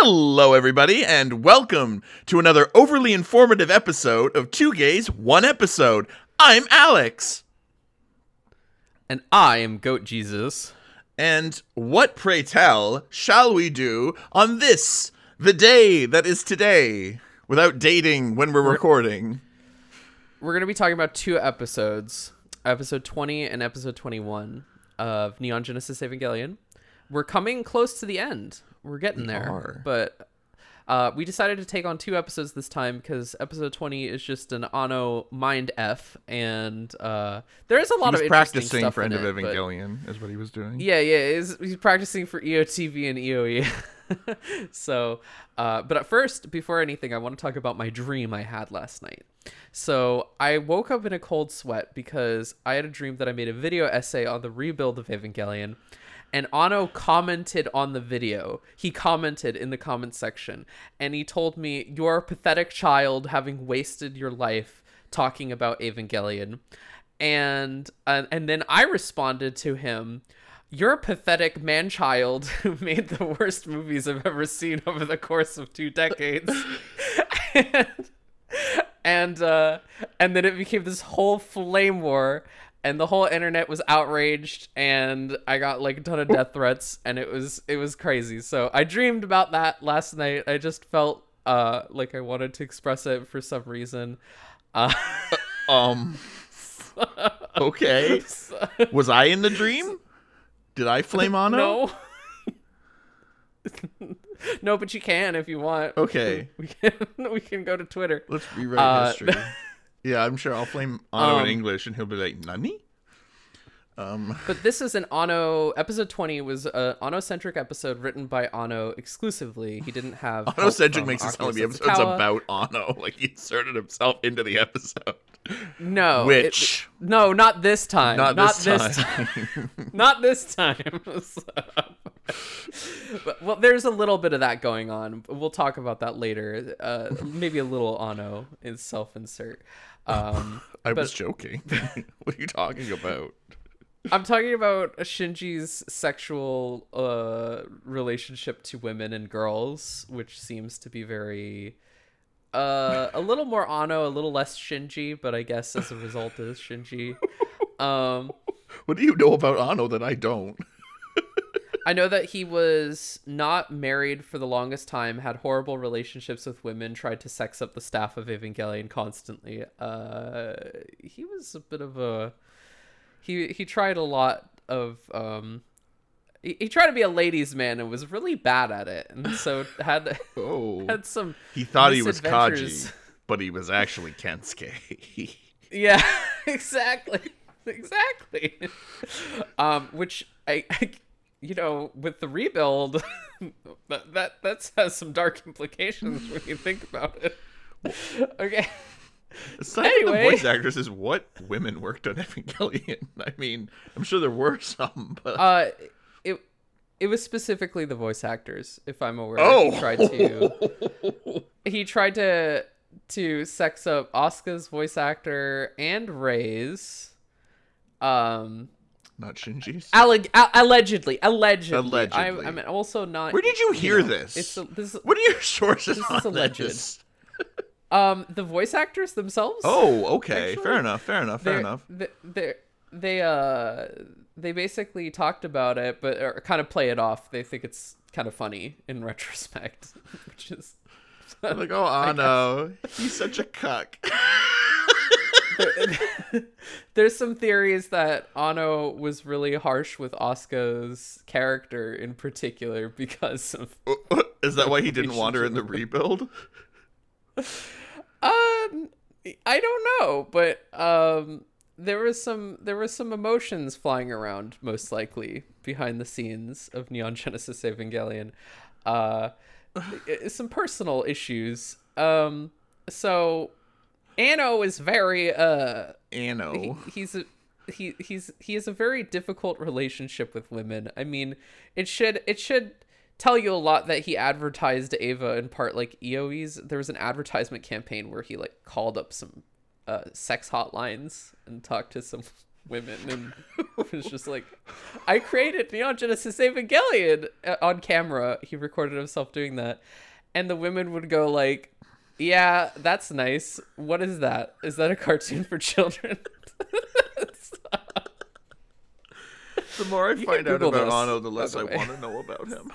Hello, everybody, and welcome to another overly informative episode of Two Gays, One Episode. I'm Alex. And I am Goat Jesus. And what, pray tell, shall we do on this, the day that is today, without dating when we're recording? We're going to be talking about two episodes episode 20 and episode 21 of Neon Genesis Evangelion. We're coming close to the end. We're getting We there. are. But uh, we decided to take on two episodes this time because episode 20 is just an Anno mind F. And uh, there is a lot He was of interesting practicing stuff for End of it, but- Evangelion, is what he was doing. Yeah, yeah, he's, he's practicing for EOTV and EOE. so, uh, but at first, before anything, I want to talk about my dream I had last night. So, I woke up in a cold sweat because I had a dream that I made a video essay on the rebuild of Evangelion. And Anno commented on the video. He commented in the comment section and he told me, You're a pathetic child having wasted your life talking about Evangelion and uh, and then I responded to him, "You're a pathetic man child who made the worst movies I've ever seen over the course of two decades." and and, uh, and then it became this whole flame war. And the whole internet was outraged, and I got like a ton of death threats, and it was it was crazy. So I dreamed about that last night. I just felt uh like I wanted to express it for some reason. Uh, Um, okay. Was I in the dream? Did I flame on him? No. no, but you can if you want. Okay. We can we can go to Twitter. Let's rewrite Uh, history. Yeah, I'm sure I'll flame Anno in Um, English, and he'll be like, "Nani?" Um, But this is an Anno episode 20 was a Anno-centric episode written by Anno exclusively. He didn't have help Anno-centric from makes it sound like the episode's Satsukawa. about Anno, like he inserted himself into the episode. No. it- Which, no, not this time. not, Not, this, this time. time. not this time. But well, there's a little bit of that going on. We'll talk about that later. Uh, maybe a little Anno in self-insert. Um, I but- was joking. what are you talking about? I'm talking about Shinji's sexual uh, relationship to women and girls, which seems to be very uh, a little more Anno, a little less Shinji, but I guess as a result is Shinji. Um, What do you know about Anno that I don't? I know that he was not married for the longest time, had horrible relationships with women, tried to sex up the staff of Evangelion constantly. Uh, he was a bit of a he he tried a lot of um he, he tried to be a ladies man and was really bad at it, and so had Oh, had some he thought he was. Kaji, but he was actually Kensuke. Yeah, exactly. Exactly. Um, which I, I you know, with the rebuild, that that that has some dark implications when you think about it. Okay. Aside from the voice actors, is what women worked on Evangelion. I mean, I'm sure there were some, but Uh it it was specifically the voice actors, if I'm aware. oh, He tried to he tried to to sex up Asuka's voice actor and Rei's. Um not Shinji's. Alleg- a- allegedly, allegedly. Allegedly. I, I'm also not. Where did you hear know, this? It's a, this. is- What are your sources This on is alleged. this? Um, the voice actors themselves. Oh, okay. Actually, fair enough. Fair enough. Fair enough. They, they, they uh they basically talked about it, but or kind of play it off. They think it's kind of funny in retrospect, which is i Like, oh, Anno, he's such a cuck. There's some theories that Anno was really harsh with Asuka's character in particular because of Is that why he didn't want her in the rebuild? Um, I don't know, but um, there was some there was some emotions flying around, most likely behind the scenes of Neon Genesis Evangelion. Uh, some personal issues. Um, so Anno is very uh he, Anno. he's a he he's he has a very difficult relationship with women. I mean, it should it should tell you a lot that he advertised Eva in part like EOE's. There was an advertisement campaign where he like called up some uh, sex hotlines and talked to some women and was just like, I created Neon Genesis Evangelion uh, on camera. He recorded himself doing that. And the women would go like, yeah, that's nice. What is that? Is that a cartoon for children? The more I You find out about this, Anno, the less the I want to know about him.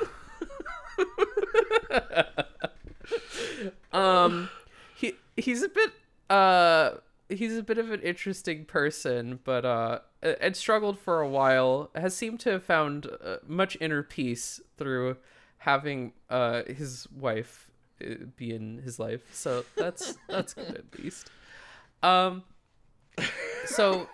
um he he's a bit uh he's a bit of an interesting person but uh had struggled for a while has seemed to have found uh, much inner peace through having uh his wife be in his life. So that's that's good at least. Um so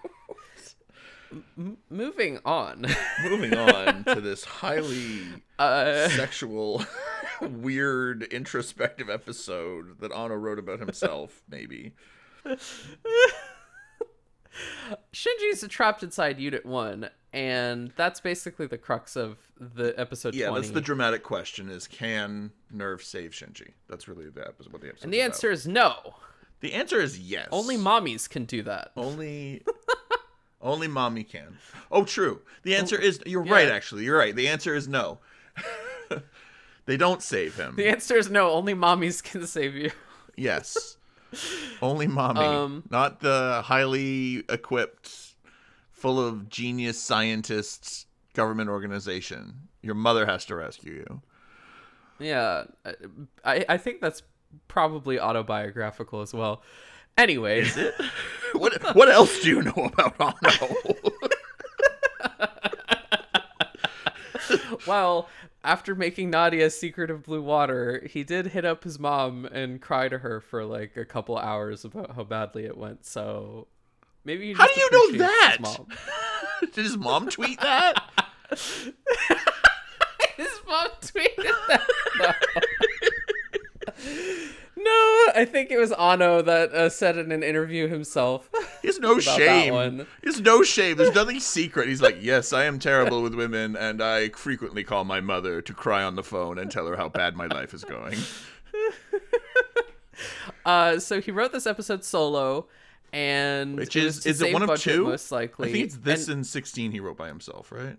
m- moving on. Moving on to this highly uh sexual, weird, introspective episode that Anno wrote about himself, maybe. Shinji's trapped inside Unit 1, and that's basically the crux of the episode Yeah, 20. that's the dramatic question is can NERV save Shinji? That's really the episode, what the episode and the answer is no. The answer is yes. Only mommies can do that. Only only mommy can. Oh, true. The answer is you're right actually. You're right. The answer is no. they don't save him. The answer is no. Only mommies can save you. Yes. Only mommy. Um, not the highly equipped, full of genius scientists government organization. Your mother has to rescue you. Yeah, I I think that's probably autobiographical as well. Anyway, is What what else do you know about Anno? well, after making Nadia Secret of Blue Water, he did hit up his mom and cry to her for like a couple hours about how badly it went. So maybe he How do you know that? his mom. Did his mom tweet that? His mom tweeted that. No. No, I think it was Anno that uh, said in an interview himself. He has no shame. one. He has no shame. There's nothing secret. He's like, yes, I am terrible with women, and I frequently call my mother to cry on the phone and tell her how bad my life is going. Uh, so he wrote this episode solo, and Which is to is it one of two? Most likely, I think it's this And- and 16 he wrote by himself, right?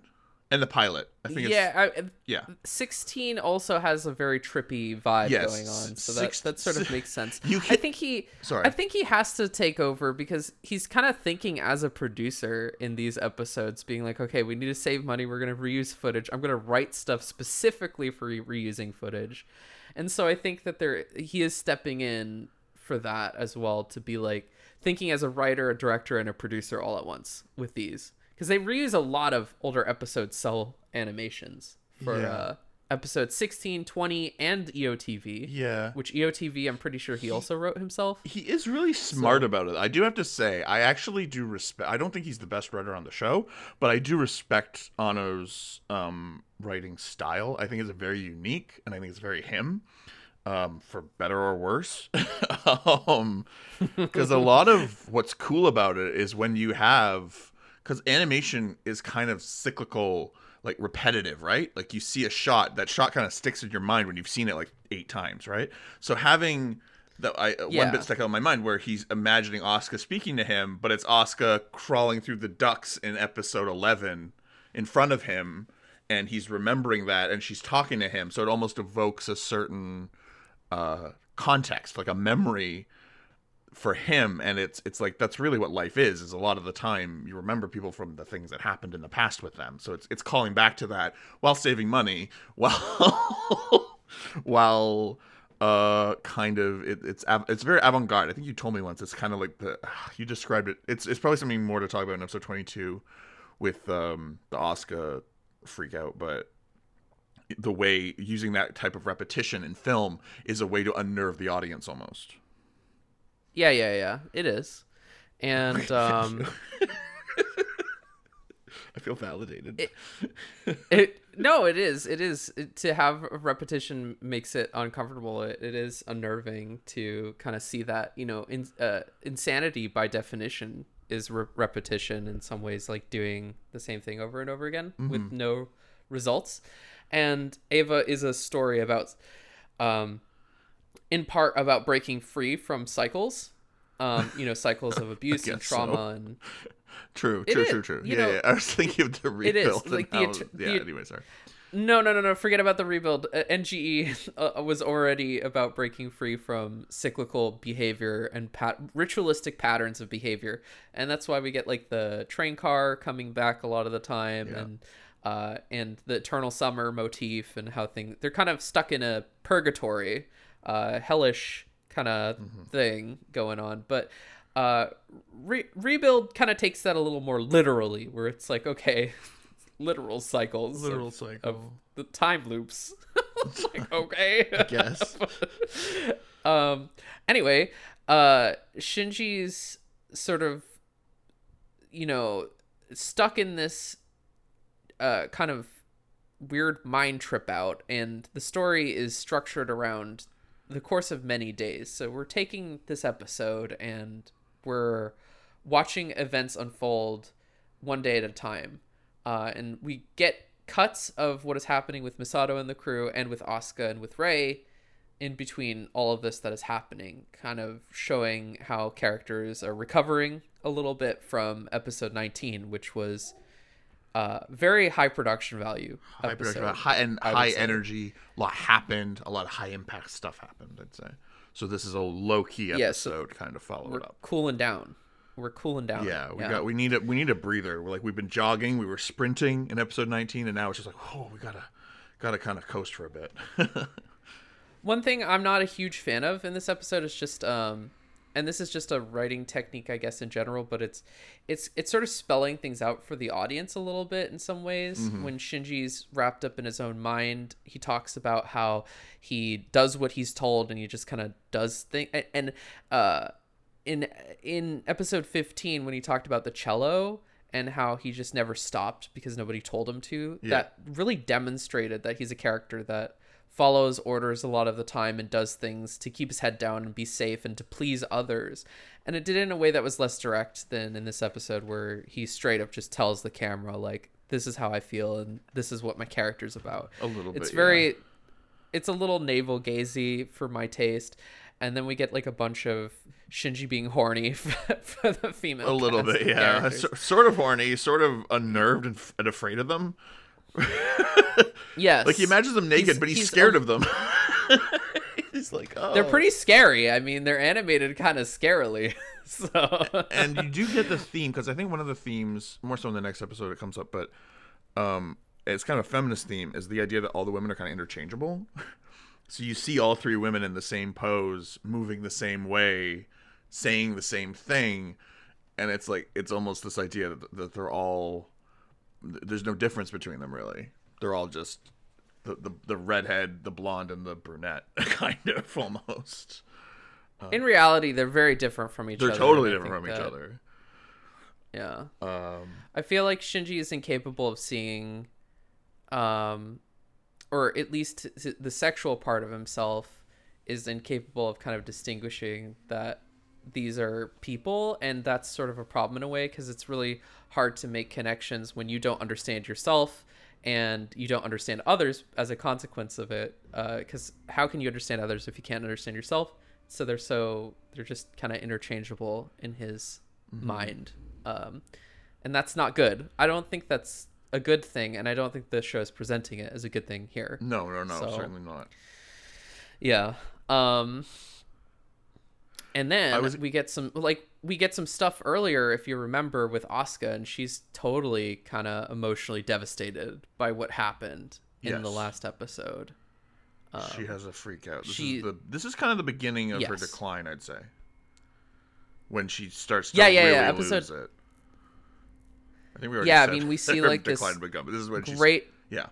And the pilot. I think it's yeah, I, uh, yeah. 16 also has a very trippy vibe Yes, going on, so that, six- that sort of makes sense. You I think he, Sorry. I think he has to take over because he's kind of thinking as a producer in these episodes, being like, okay, we need to save money. We're gonna reuse footage. I'm gonna write stuff specifically for re- reusing footage, and so I think that there he is stepping in for that as well to be like thinking as a writer, a director, and a producer all at once with these because they reuse a lot of older episode cell animations for Yeah. uh, episode 16, 20, and EOTV. Yeah. Which EOTV, I'm pretty sure he also wrote himself. He is really smart about it. I do have to say, I actually do respect. I don't think he's the best writer on the show, but I do respect Anno's um, writing style. I think it's very unique, and I think it's very him, um, for better or worse. um, because a lot of what's cool about it is when you have, because animation is kind of cyclical. Like repetitive, right? Like you see a shot, that shot kind of sticks in your mind when you've seen it like eight times, right? So having that I uh, one bit stuck out in my mind where he's imagining Asuka speaking to him, but it's Asuka crawling through the ducks in episode eleven in front of him, and he's remembering that, and she's talking to him, so it almost evokes a certain uh, context, like a memory for him, and it's it's like that's really what life is. Is a lot of the time you remember people from the things that happened in the past with them, so it's it's calling back to that while saving money, while while uh kind of it, it's it's very avant-garde i think you told me once it's kind of like the you described it it's it's probably something more to talk about in episode 22 with um the Asuka freak out but the way using that type of repetition in film is a way to unnerve the audience almost Yeah, yeah, yeah. It is. And um i feel validated It- it no, it is. It is It- to have repetition makes it uncomfortable. It, it is unnerving to kind of see that, you know, in, uh, insanity by definition is re- repetition in some ways like doing the same thing over and over again with no results. And Eva is a story about um in part about breaking free from cycles um, you know, cycles of abuse and guess so. trauma and True, It true, true, true. Yeah, know, yeah. I was thinking of the rebuild. and like, the how- att- yeah. the- anyway, sorry. No, no, no, no. Forget about the rebuild. Uh, NGE uh, was already about breaking free from cyclical behavior and pat- ritualistic patterns of behavior, and that's why we get like the train car coming back a lot of the time, Yeah. and uh, and the eternal summer motif, and how things they're kind of stuck in a purgatory, uh, hellish kind of Mm-hmm. thing going on, but. Uh, re- rebuild kind of takes that a little more literally, where it's like, okay, literal cycles, of- Literal of cycle. the time loops. Like, okay. I guess. um anyway, uh Shinji's sort of you know, stuck in this uh kind of weird mind trip out and the story is structured around the course of many days. So we're taking this episode and we're watching events unfold one day at a time. Uh, and we get cuts of what is happening with Misato and the crew and with Asuka and with Rei in between all of this that is happening, kind of showing how characters are recovering a little bit from episode 19, which was uh, very high production value. High production, episode, high and high energy. A lot happened. A lot of high impact stuff happened. I'd say. So this is a low key Yeah, so episode, kind of followed We're up. cooling down. We're cooling down. Yeah, we got we need a we need a breather. We're like we've been jogging, we were sprinting in episode 19, and now it's just like oh we gotta gotta kind of coast for a bit. One thing I'm not a huge fan of in this episode is just um and this is just a writing technique I guess in general, but it's it's it's sort of spelling things out for the audience a little bit in some ways. When Shinji's wrapped up in his own mind, he talks about how he does what he's told and he just kind of does things and, and uh in in episode 15 when he talked about the cello and how he just never stopped because nobody told him to Yeah. that really demonstrated that he's a character that follows orders a lot of the time and does things to keep his head down and be safe and to please others and it did it in a way that was less direct than in this episode where he straight up just tells the camera like this is how i feel and this is what my character's about A little bit. it's very yeah. it's a little navel gazy for my taste and then we get like a bunch of Shinji being horny for, for the female. a little bit, yeah. So, sort of horny, sort of unnerved and, f- and afraid of them. yes, Like he imagines them naked, He's- but he's, he's scared of them. he's like, oh. They're pretty scary. I mean, they're animated kind of scarily. So and you do get the theme because I think one of the themes, more so in the next episode, it comes up, but um, it's kind of a feminist theme, is the idea that all the women are kind of interchangeable. so you see all three women in the same pose, moving the same way, saying the same thing, and it's like it's almost this idea that, that they're all there's no difference between them really. They're all just the the, the redhead, the blonde, and the brunette, kind of almost. in reality, they're very different from each other. They're other. totally and I different from think each other. Yeah. Um, I feel like Shinji is incapable of seeing, um, or at least the sexual part of himself is incapable of kind of distinguishing that these are people, and that's sort of a problem in a way because it's really hard to make connections when you don't understand yourself and you don't understand others as a consequence of it. Because how can you understand others if you can't understand yourself? So they're so they're just kind of interchangeable in his mind um, and that's not good. I don't think that's a good thing, and I don't think the show is presenting it as a good thing here. no, no, no, So- certainly not. Yeah. Um, and then was- we get some like we get some stuff earlier, if you remember, with Asuka, and she's totally kind of emotionally devastated by what happened in the last episode. she has a freak out. This Um, she- is the this is kind of the beginning of her decline, I'd say. When she starts to Yeah, yeah, really yeah, episode- it. I think we already Yeah, I mean, we see, like, this decline begun, but this is when she's Great yeah.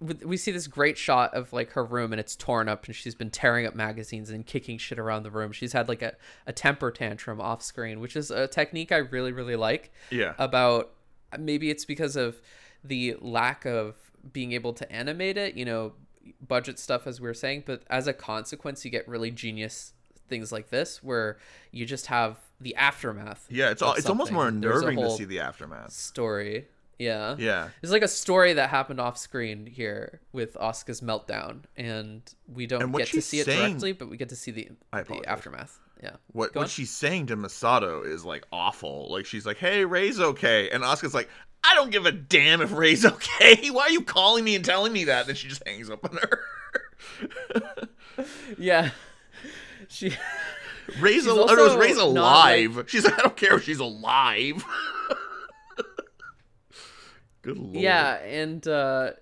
We see this great shot of like her room and it's torn up and she's been tearing up magazines and kicking shit around the room. She's had like a, a temper tantrum off screen, which is a technique I really, really like. Yeah. About maybe it's because of the lack of being able to animate it, you know, budget stuff as we were saying, but as a consequence you get really genius things like this where you just have the aftermath Yeah, it's all, it's almost more something. There's a unnerving to see the aftermath. story. Yeah. Yeah. There's like a story that happened off screen here with Asuka's meltdown, and we don't And get to see it directly, but we get to see the, the aftermath. Yeah. What Go what on. she's saying to Misato is like awful. Like she's like, "Hey, Rei's okay," and Asuka's like, "I don't give a damn if Rei's okay. Why are you calling me and telling me that?" Then she just hangs up on her. Yeah. She. Rei's, al- also Rei's alive. She's like, I don't care if she's alive. Good lord. Yeah, and uh,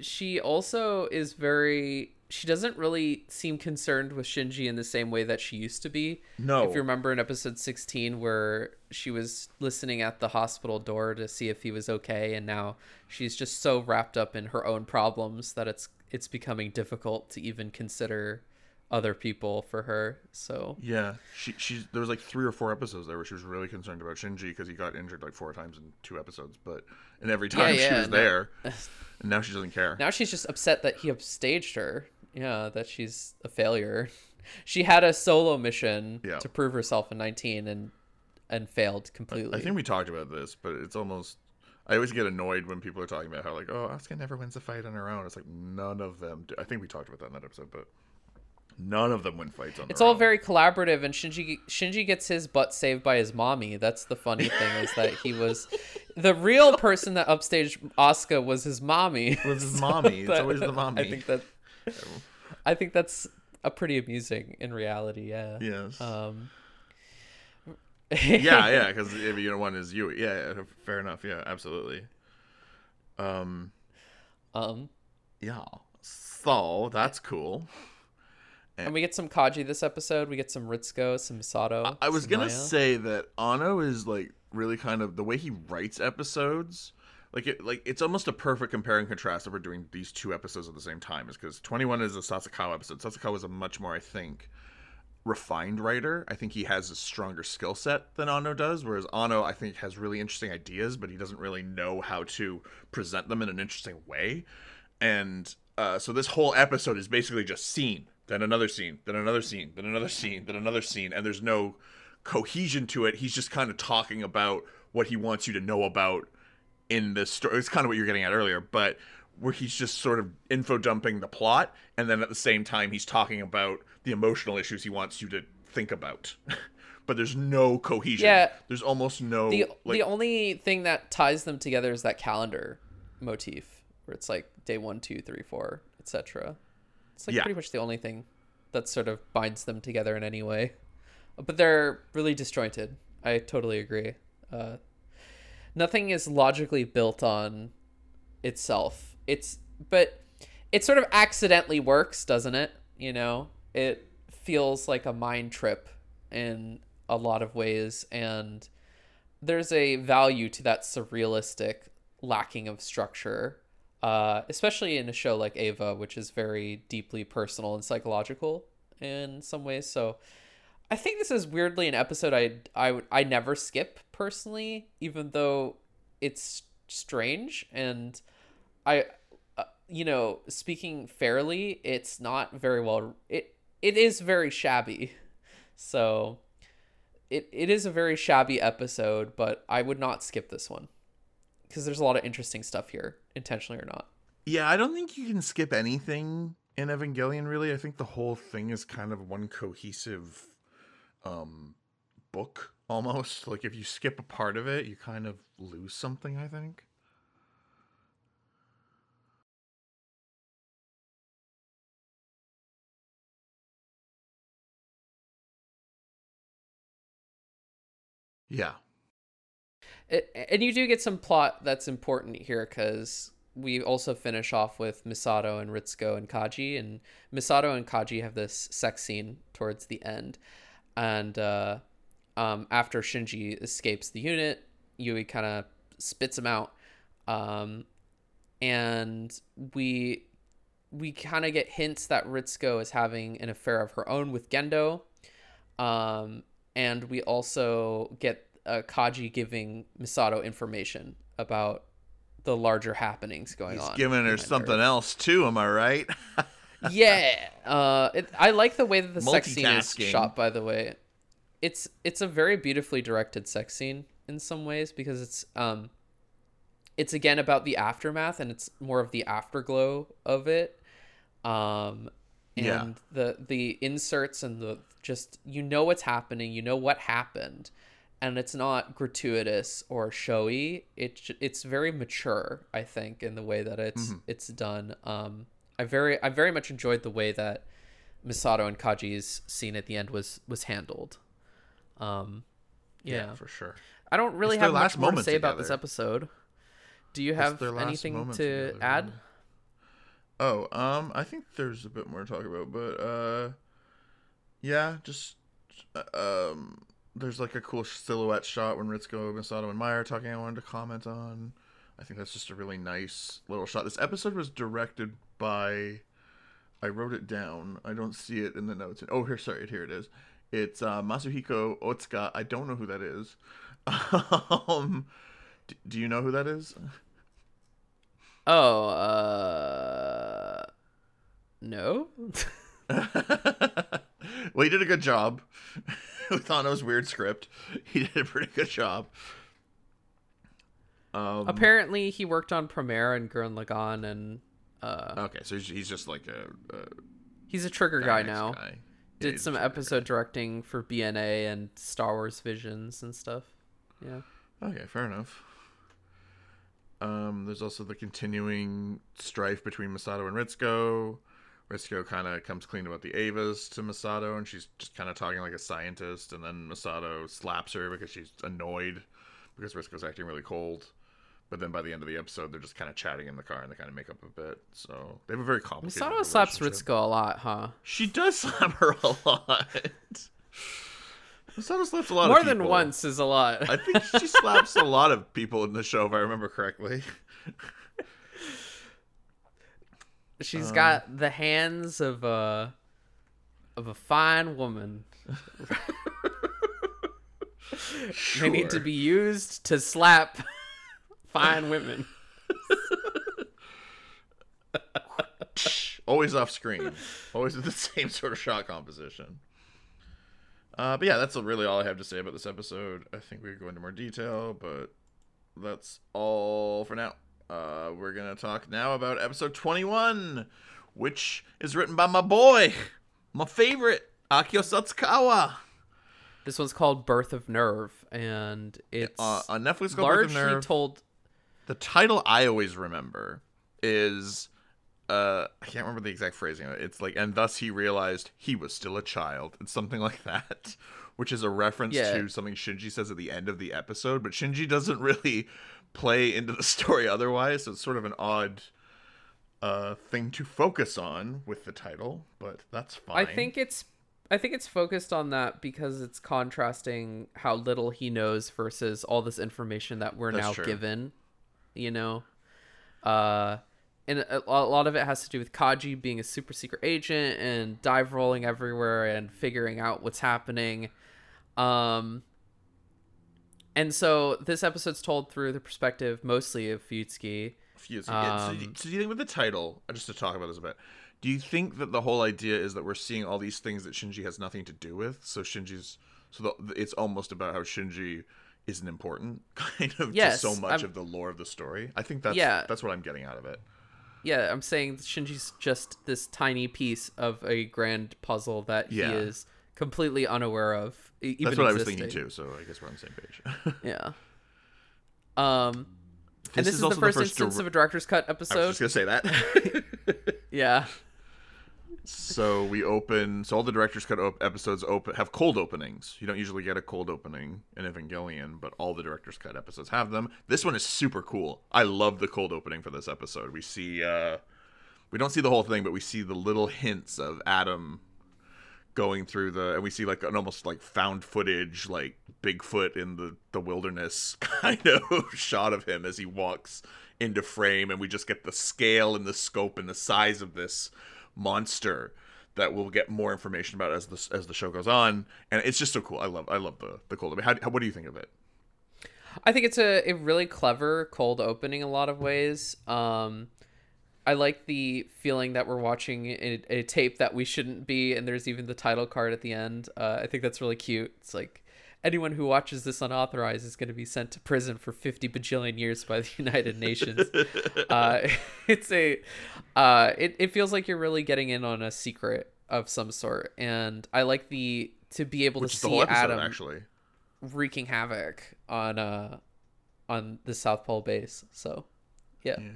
she also is very. She doesn't really seem concerned with Shinji in the same way that she used to be. No. If you remember in episode 16, where she was listening at the hospital door to see if he was okay, and now she's just so wrapped up in her own problems that it's it's becoming difficult to even consider other people for her. So Yeah, she she's there was like three or four episodes there where she was really concerned about Shinji because he got injured like four times in two episodes, but and every time she yeah, was no. there, and now she doesn't care. now she's just upset that he upstaged her. Yeah, that she's a failure. She had a solo mission Yeah. to prove herself in 19 and and failed completely. I think we talked about this, but it's almost. I always get annoyed when people are talking about how like, oh, Asuka never wins a fight on her own. It's like none of them. Do. I think we talked about that in that episode, but none of them win fights on. It's all own. very collaborative, and Shinji Shinji gets his butt saved by his mommy. That's the funny thing is that he was the real person that upstaged Asuka was his mommy. Was his mommy. It's That- always the mommy. I think that I think that's a pretty amusing in reality. Yeah. Yes. Um. yeah, yeah, because if you know one is you, yeah, yeah, fair enough, yeah, absolutely. Um, Um. yeah, so that's cool. And we get some Kaji this episode. We get some Ritsuko, some Misato. I was some gonna Maya. say that Anno is like really kind of the way he writes episodes. Like it, like it's almost a perfect compare and contrast if we're doing these two episodes at the same time. Is because Twenty One is a Satsukawa episode. Satsukawa is a much more, I think, refined writer. I think he has a stronger skill set than Anno does. Whereas Anno, I think, has really interesting ideas, but he doesn't really know how to present them in an interesting way. And uh, so this whole episode is basically just scene, then another scene, then another scene, then another scene, then another scene, and there's no cohesion to it. He's just kind of talking about what he wants you to know about in this story. It's kind of what you're getting at earlier, but where he's just sort of info dumping the plot, and then at the same time he's talking about the emotional issues he wants you to think about. but there's no cohesion. Yeah. There's almost no the like the only thing that ties them together is that calendar motif, where it's like day one, two, three, four, etc. It's like Yeah. pretty much the only thing that sort of binds them together in any way. But they're really disjointed. I totally agree. Uh, nothing is logically built on itself. It's but it sort of accidentally works, doesn't it? You know, it feels like a mind trip in a lot of ways and there's a value to that surrealistic lacking of structure uh, especially in a show like Eva which is very deeply personal and psychological in some ways. So i think this is weirdly an episode i i, I never skip personally even though it's strange. And i uh, you know speaking fairly it's not very well it it is very shabby. So it, it is a very shabby episode, but I would not skip this one because there's a lot of interesting stuff here, intentionally or not. Yeah, I don't think you can skip anything in Evangelion really. I think the whole thing is kind of one cohesive um book almost. Like if you skip a part of it, you kind of lose something, I think. Yeah. And you do get some plot that's important here because we also finish off with Misato and Ritsuko and Kaji, and Misato and Kaji have this sex scene towards the end, and uh, um, after Shinji escapes the unit, Yui kind of spits him out, um, and we we kind of get hints that Ritsuko is having an affair of her own with Gendo, um, and we also get uh, Kaji giving Misato information about the larger happenings going He's on. giving her something else too, am I right? yeah, uh, it, I like the way that the sex scene is shot. By the way, it's it's a very beautifully directed sex scene in some ways because it's um, it's again about the aftermath and it's more of the afterglow of it. Um, and Yeah. the the inserts and the just you know what's happening, you know what happened, and it's not gratuitous or showy. It j- it's very mature, I think, in the way that it's it's done. Um, I very I very much enjoyed the way that Misato and Kaji's scene at the end was was handled. Um, yeah, for sure. I don't really It's have much last more to say about this episode. Do you have anything to together, add? really. Oh, um, I think there's a bit more to talk about, but uh, yeah, just uh, um, there's like a cool silhouette shot when Ritsuko, Misato, and are talking. I wanted to comment on. I think that's just a really nice little shot. This episode was directed by. I wrote it down. I don't see it in the notes. Oh, here, sorry, here it is. It's uh, Masahiko Otsuka. I don't know who that is. um, d- do you know who that is? Oh, uh, no. well, he did a good job with Anno's weird script. He did a pretty good job. Um, Apparently, he worked on Premiere and Gurren Lagann, and uh, okay, so he's, just like a, a he's a trigger guy now. guy. Did a some episode directing for BNA and Star Wars Visions and stuff. Yeah. Okay, fair enough. Um, there's also the continuing strife between Misato and Ritsuko. Ritsuko kind of comes clean about the Evas to Misato, and she's just kind of talking like a scientist. And then Misato slaps her because she's annoyed because Ritsuko's acting really cold. But then by the end of the episode, they're just kind of chatting in the car and they kind of make up a bit. So they have a very complicated. Misato slaps. Ritsuko a lot, huh? She does slap her a lot. Misato slaps a lot. More than once is a lot. I think she slaps a lot of people in the show, if I remember correctly. She's Um, got the hands of a of a fine woman. They need to be used to slap fine women. always off screen, always with the same sort of shot composition. Uh, but yeah, that's really all I have to say about this episode. I think we could go into more detail, but that's all for now. Uh, we're gonna talk now about episode twenty-one, which is written by my boy, my favorite, Akio Satsukawa. This one's called Birth of NERV, and it's Uh, on Netflix, called Birth of largely NERV. told. the title I always remember is uh I can't remember the exact phrasing of it. It's like and thus he realized he was still a child. It's something like that. Which is a reference Yeah. to something Shinji says at the end of the episode, but Shinji doesn't really play into the story otherwise, so it's sort of an odd uh thing to focus on with the title, but that's fine. I think it's. I think it's focused on that because it's contrasting how little he knows versus all this information that we're That's now true. given. You know, uh, and a, a lot of it has to do with Kaji being a super secret agent and dive rolling everywhere and figuring out what's happening. Um, and so this episode's told through the perspective mostly of Fuyutsuki. So, Um, do- so do you think with the title, uh, just to talk about this a bit, do you think that the whole idea is that we're seeing all these things that Shinji has nothing to do with? So Shinji's, so the, it's almost about how Shinji isn't important, kind of, Yes, to so much I'm- of the lore of the story. I think that's Yeah. that's what I'm getting out of it. Yeah, I'm saying Shinji's just this tiny piece of a grand puzzle that Yeah. he is completely unaware of. Even That's what I was thinking too. So I guess we're on the same page. Yeah. Um, and this is, the also first, instance dir- of a director's cut episode. I was just gonna say that. Yeah. so we open. So all the director's cut op- episodes open have cold openings. You don't usually get a cold opening in Evangelion, but all the director's cut episodes have them. This one is super cool. I love the cold opening for this episode. We see. uh We don't see the whole thing, but we see the little hints of Adam going through the and we see like an almost like found footage like bigfoot in the the wilderness kind of shot of him as he walks into frame and we just get the scale and the scope and the size of this monster that we'll get more information about as the as the show goes on. And it's just so cool. I love i love the the cold. How, how what do you think of it? I think it's a, a really clever cold opening a lot of ways. Um, I like the feeling that we're watching a, a tape that we shouldn't be, and there's even the title card at the end. Uh, I think that's really cute. It's like, anyone who watches this unauthorized is going to be sent to prison for 50 bajillion years by the United Nations. uh, it's a, uh, it, it feels like you're really getting in on a secret of some sort. And I like the, to be able Which to see episode, Adam actually. wreaking havoc on, uh, on the South Pole base. So, yeah. Yeah.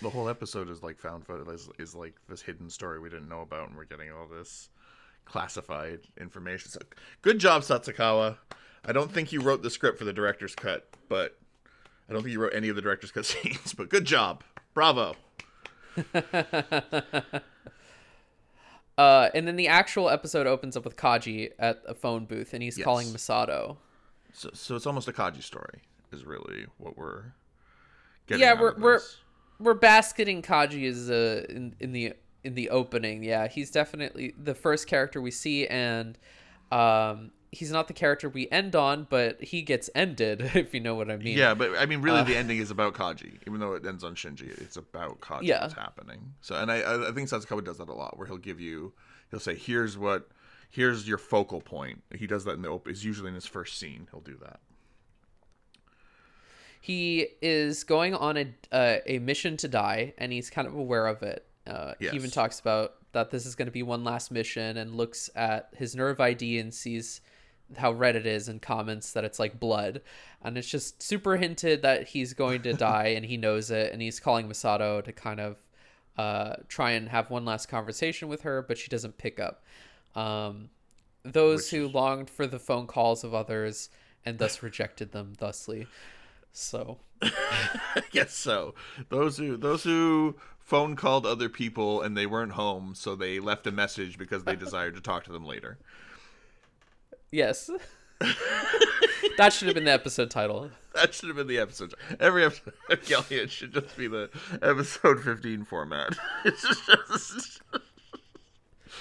The, whole- episode is like found footage is, is like this hidden story we didn't know about, and we're getting all this classified information. So, good job, Satsukawa. I don't think you wrote the script for the director's cut, but I don't think you wrote any of the director's cut scenes. But good job, bravo. Uh, and then the actual episode opens up with Kaji at a phone booth, and he's Yes. calling Misato. So, so it's almost a Kaji story, is really what we're getting. Yeah, we're- we're- this. We're basketing Kaji is uh, in in the in the opening. Yeah, he's definitely the first character we see, and um, he's not the character we end on, but he gets ended, if you know what I mean. Yeah, but I mean, really, Uh, the ending is about Kaji, even though it ends on Shinji. It's about Kaji. Yeah. What's happening? So, and I, I think Satsukawa does that a lot, where he'll give you, he'll say, "Here's what, here's your focal point." He does that in the open. Is usually in his first scene. He'll do that. He is going on a uh, a mission to die, and he's kind of aware of it. Uh, He even talks about that this is going to be one last mission, and looks at his NERV ID and sees how red it is, and comments that it's like blood, and it's just super hinted that he's going to die, and he knows it, and he's calling Misato to kind of uh, try and have one last conversation with her, but she doesn't pick up. Um, those Which who longed for the phone calls of others and thus rejected them thusly. So I guess so. Those who those who phone called other people and they weren't home, so they left a message because they desired to talk to them later. yes, that should have been the episode title. That should have been the episode. Every episode of Galliot should just be the episode 15 format. It's just,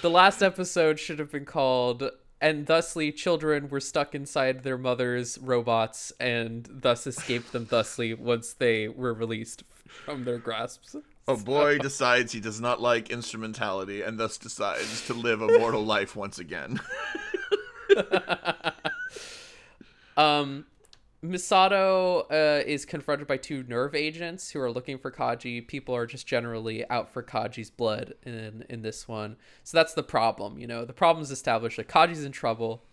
The last episode should have been called "And thusly children were stuck inside their mothers' robots and thus escaped them thusly once they were released from their grasps." a boy decides he does not like instrumentality and thus decides to live a mortal life once again. Um, Misato uh, is confronted by two NERV agents who are looking for Kaji. People are just generally out for Kaji's blood in in this one. So that's the problem. You know, the problem is established that Kaji's in trouble,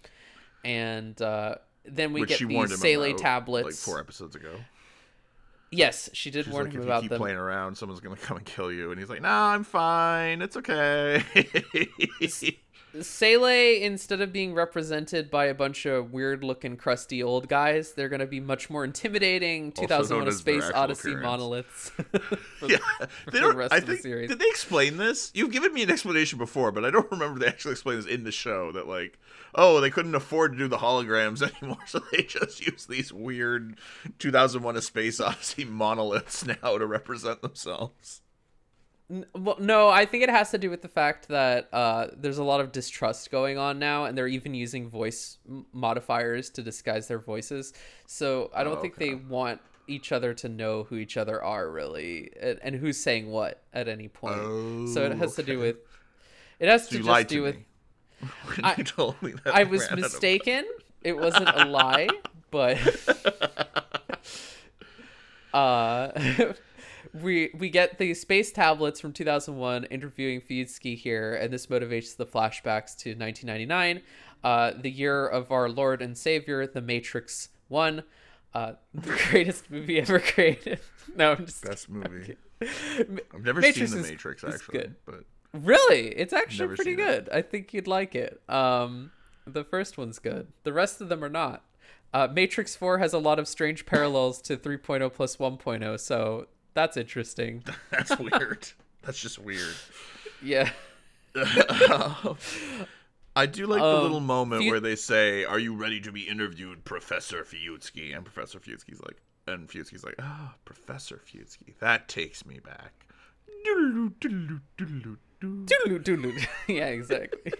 and uh, then we which get she these SEELE about, tablets. like four episodes ago. yes, she did She's warn like, him if about you keep them. playing around, someone's gonna come and kill you. And he's like, Nah, I'm fine. It's okay. SEELE, instead of being represented by a bunch of weird looking, crusty old guys, they're going to be much more intimidating. 2001 A Space Odyssey appearance. monoliths. for yeah, the- they don't. rest I of the think series. did they explain this? You've given me an explanation before, but I don't remember they actually explained this in the show. That like, oh, they couldn't afford to do the holograms anymore, so they just use these weird 2001: A Space Odyssey monoliths now to represent themselves. Well, no, I think it has to do with the fact that uh, there's a lot of distrust going on now, and they're even using voice modifiers to disguise their voices. So I don't Oh, think okay. they want each other to know who each other are really, and, and who's saying what at any point. so it Oh, has to do with. It has So to just do to with. I- you told me that I was ran out of- mistaken. It wasn't a lie, but uh, we we get the space tablets from 2001 interviewing Fuyutsuki here, and this motivates the flashbacks to 1999, uh, the year of our Lord and Savior, The Matrix One, uh, the greatest movie ever created. no, I'm just best movie. I've never Matrix seen The Matrix is actually, good. but Really? It's actually pretty seen it. good. I think you'd like it. Um, the first one's good. The rest of them are not. Uh, Matrix 4 has a lot of strange parallels to 3.0 plus 1.0, so that's interesting. that's weird. That's just weird. Yeah. I do like the Um, little moment Fu- where they say, "Are you ready to be interviewed, Professor Fuyutsuki?" And Professor Fuyutsuki's like, and Fuyutsuki's like, "Ah, Professor Fuyutsuki, that takes me back." Yeah, exactly.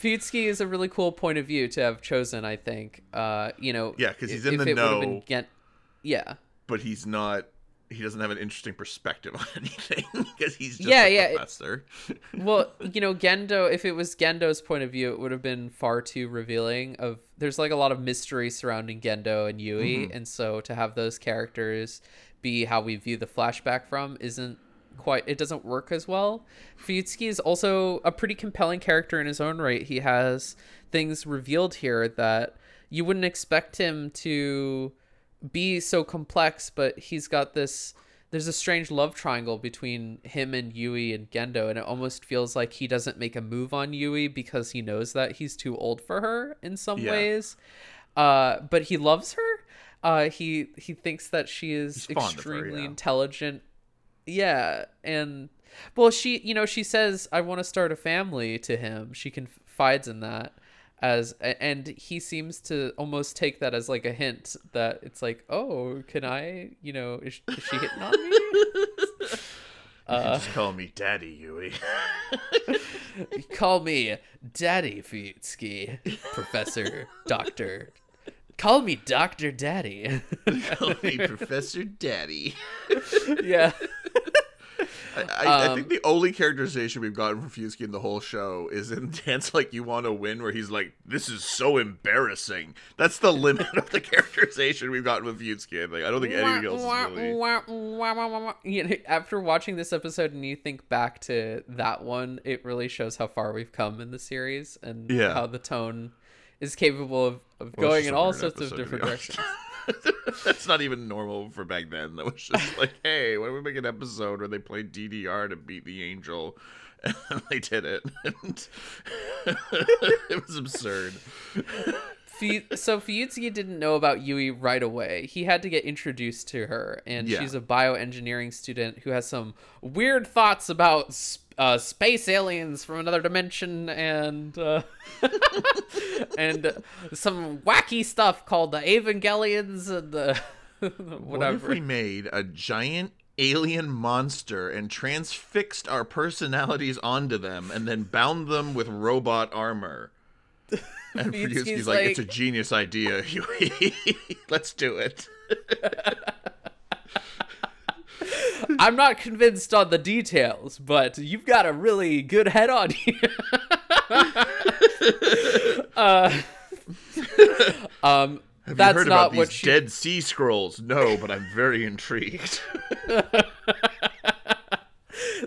Fuyutsuki is a really cool point of view to have chosen, I think. Uh, you know, Yeah, 'cause he's in the it would've been know. Gen- yeah. But he's not he doesn't have an interesting perspective on anything because he's just Yeah, a yeah. professor. well, you know, Gendo, if it was Gendo's point of view, it would have been far too revealing of there's like a lot of mystery surrounding Gendo and Yui, mm-hmm. and so to have those characters be how we view the flashback from isn't quite it doesn't work as well. Fuyutsuki is also a pretty compelling character in his own right. He has things revealed here that you wouldn't expect him to be so complex, but he's got this there's a strange love triangle between him and Yui and Gendo, and it almost feels like he doesn't make a move on Yui because he knows that he's too old for her in some Yeah. ways. Uh, but he loves her. Uh, he he thinks that she is of her, extremely yeah. intelligent. Yeah, and well, she you know she says I want to start a family to him. She confides in that as and he seems to almost take that as like a hint that it's like oh can i you know is, is she hitting on me You Uh. can just call me Daddy Yui. call me daddy Fuyutsuki, professor doctor call me doctor daddy call me Professor Daddy. yeah I, I, I Um, think the only characterization we've gotten from Fusky in the whole show is in Dance Like You Want to Win, where he's like, "This is so embarrassing." That's the limit of the characterization we've gotten with Fusky. I I don't think anything else is really. you know, after watching this episode and you think back to that one, it really shows how far we've come in the series and Yeah. how the tone is capable of, of Well, going in all sorts of different directions. That's not even normal for back then. That was just like, hey, why don't we make an episode where they play DDR to beat the angel? And they did it. It was absurd. So Fuyutsuki didn't know about Yui right away. He had to get introduced to her, and Yeah. she's a bioengineering student who has some weird thoughts about uh, space aliens from another dimension and uh, and uh, some wacky stuff called the Evangelions and the whatever. What if we made a giant alien monster and transfixed our personalities onto them and then bound them with robot armor? And Fuyutsuki's Fuyutsuki's like, it's a genius idea, Yui. Let's do it. I'm not convinced on the details, but you've got a really good head on you. uh, um, Have that's you heard not about what these she. Dead Sea Scrolls? No, but I'm very intrigued.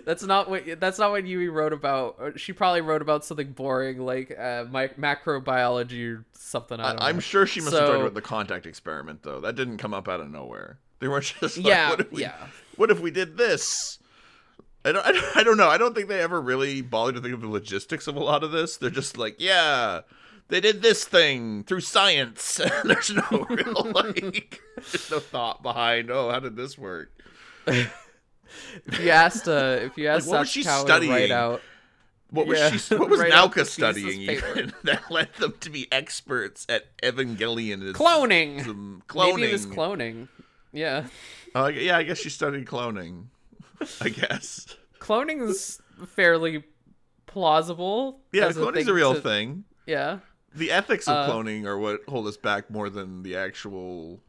That's not what. That's not what Yui wrote about. She probably wrote about something boring like uh, mi- macrobiology or something. I am sure she must have So- talked about the contact experiment, though. That didn't come up out of nowhere. They weren't just like, Yeah, what if we, yeah. what if we did this? I don't, I don't, I don't know. I don't think they ever really bothered to think of the logistics of a lot of this. They're just like, yeah, they did this thing through science. there's no real like, there's no thought behind. Oh, how did this work? If you asked, uh, if you asked what was she studying? write out, What was Yeah, she? What was right Nauka studying even that led them to be experts at Evangelion? cloning. Cloning. Maybe it was cloning. Yeah, I- yeah, I guess she studied cloning. I guess. cloning is fairly plausible. Yeah, cloning's thing a real to- thing. Yeah. The ethics of Uh, cloning are what hold us back more than the actual,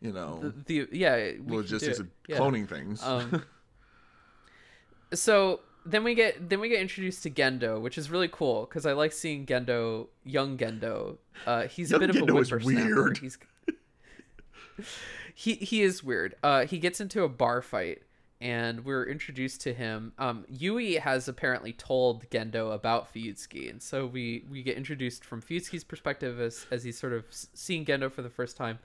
you know, The, the yeah we can do logistics of Yeah. cloning things. Um, so then we get then we get introduced to Gendo, which is really cool because I like seeing Gendo, young Gendo. Uh, he's Young a bit of a Gendo whippersnapper. weird. He's he he is weird. Uh, he gets into a bar fight, and we're introduced to him. Um, Yui has apparently told Gendo about Fuyutsuki, and so we we get introduced from Fuyutsuki's perspective as as he's sort of seeing Gendo for the first time,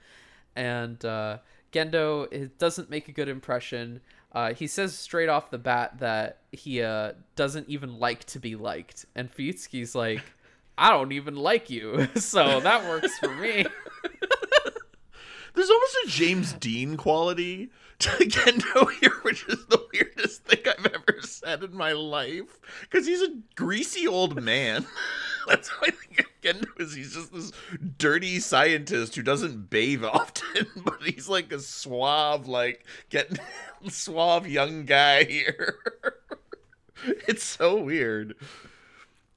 and uh, Gendo it doesn't make a good impression. Uh, he says straight off the bat that he uh, doesn't even like to be liked, and Fuyutsuki's like, "I don't even like you, so that works for me." There's almost a James Dean quality to Gendo here, which is the weirdest thing I've ever said in my life. Because he's a greasy old man. That's how I think Gendo is. He's just this dirty scientist who doesn't bathe often, but he's like a suave, like getting suave young guy here. it's so weird.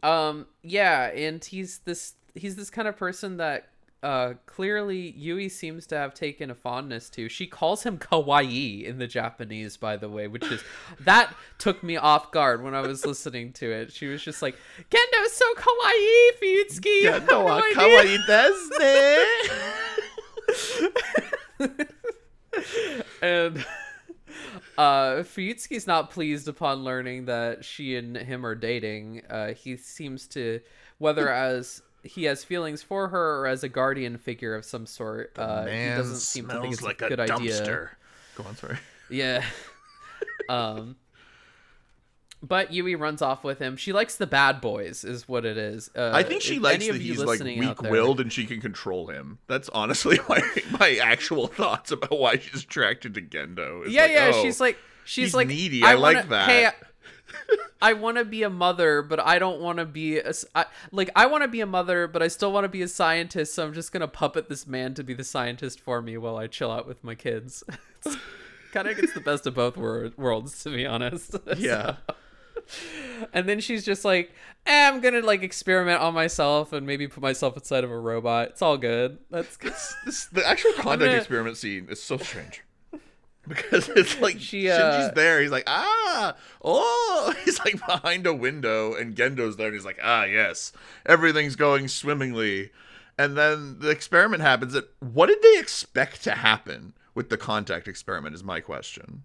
Um, yeah, and he's this he's this kind of person that uh, clearly Yui seems to have taken a fondness to. She calls him kawaii in the Japanese, by the way, which is that took me off guard when I was listening to it. She was just like, "Gendo's so kawaii, Fuyutsuki." you have Gendo no wa kawaii desu and uh Fuyutsuki's not pleased upon learning that she and him are dating. Uh he seems to whether as he has feelings for her or as a guardian figure of some sort. uh he doesn't seem to think it's like a good idea. Go on, sorry. Yeah. um but Yui runs off with him. She likes the bad boys, is what it is. Uh, I think she likes that he's like listening out there- weak-willed and she can control him. That's honestly my my actual thoughts about why she's attracted to Gendo. Yeah, like, yeah. oh, she's like, she's he's like needy. I like wanna- Hey, that. I want to be a mother, but I don't want to be a, I, like I want to be a mother, but I still want to be a scientist. So I'm just gonna puppet this man to be the scientist for me while I chill out with my kids. kind of gets the best of both wor- worlds, to be honest. yeah. and then she's just like, eh, I'm gonna like experiment on myself and maybe put myself inside of a robot. It's all good. That's good. This, the actual contact gonna- experiment scene is so strange. Because it's like She, Shinji's uh, there. He's like, ah, oh. He's like behind a window, and Gendo's there, and he's like, ah, yes, everything's going swimmingly. And then the experiment happens. And what did they expect to happen with the contact experiment? Is my question.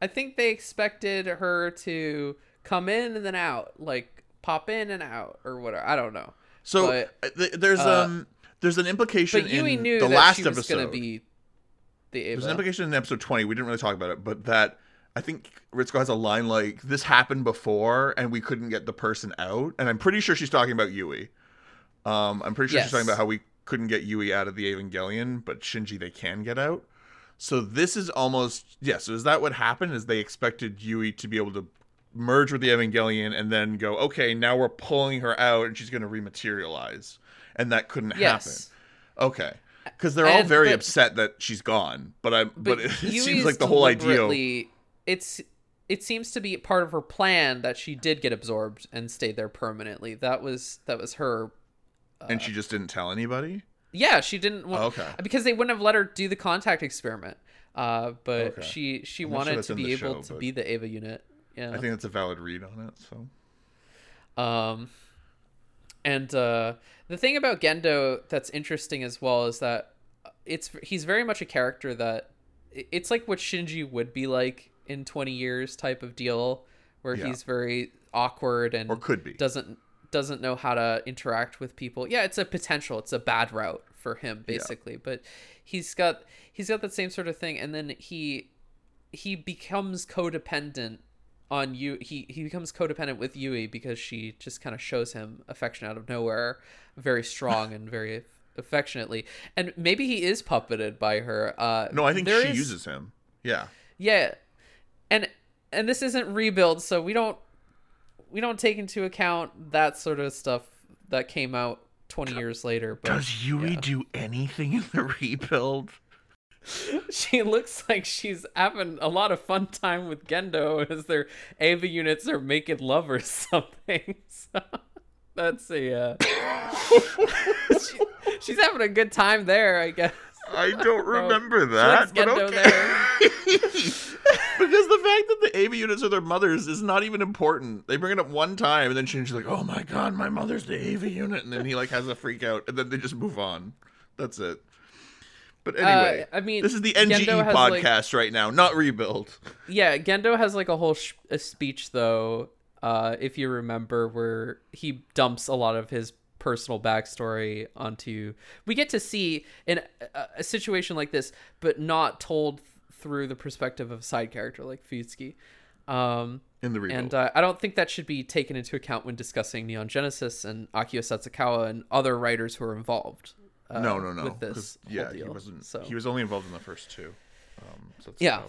I think they expected her to come in and then out, like pop in and out or whatever. I don't know. So But, uh, th- there's uh, um there's an implication But Yui in knew the that last she was episode. gonna be the There's an implication in episode 20. We didn't really talk about it, but that I think Ritsuko has a line like, "This happened before, and we couldn't get the person out." And I'm pretty sure she's talking about Yui. Um, I'm pretty sure she's talking about how we couldn't get Yui out of the Evangelion, but Shinji they can get out. So this is almost yeah. So is that what happened? Is they expected Yui to be able to merge with the Evangelion and then go, okay, now we're pulling her out, and she's going to rematerialize, and that couldn't yes. happen. Okay. Because they're all And- very but- upset that she's gone, but I but, But, it, it seems like the whole idea. It's it seems to be part of her plan that she did get absorbed and stayed there permanently. That was that was her. and she just didn't tell anybody. Yeah, she didn't want Oh, okay. because they wouldn't have let her do the contact experiment. Uh, but Okay. she she I'm not sure wanted to be able show, to be the Eva unit. Yeah. I think that's a valid read on it. So Um, and uh, the thing about Gendo that's interesting as well is that it's he's very much a character that it's like what Shinji would be like in 20 years type of deal where Yeah. he's very awkward and or could be. doesn't doesn't know how to interact with people. Yeah, it's a potential. It's a bad route for him basically, but he's got he's got that same sort of thing and then he he becomes codependent on you he he becomes codependent with Yui because she just kind of shows him affection out of nowhere very strong and very affectionately and maybe he is puppeted by her uh no, I think she is- uses him. Yeah. yeah and and this isn't rebuild so we don't we don't take into account that sort of stuff that came out 20 years later but Does Yui yeah. do anything in the rebuild? she looks like she's having a lot of fun time with Gendo as their Eva units are making love or something. So that's a uh, she- she's having a good time there, I guess. I don't remember She that. likes But Gendo okay. there. because the fact that the Eva units are their mothers is not even important. They bring it up one time, and then she's like, "Oh my god, my mother's the Eva unit," and then he like has a freak out, and then they just move on. That's it. But anyway, Uh, I mean, this is the NGE Gendo has, like- podcast right now, not rebuild. Yeah, Gendo has like a whole sh- a speech though, uh, if you remember, where he dumps a lot of his personal backstory onto. We get to see in a, a situation like this, but not told through the perspective of a side character like Fuyutsuki. Um, In the rebuild. and uh, I don't think that should be taken into account when discussing Neon Genesis and Akio Satsukawa and other writers who are involved. Uh, no, no, no. With this, yeah, he wasn't. So He was only involved in the first two. Um, so Yeah. uh,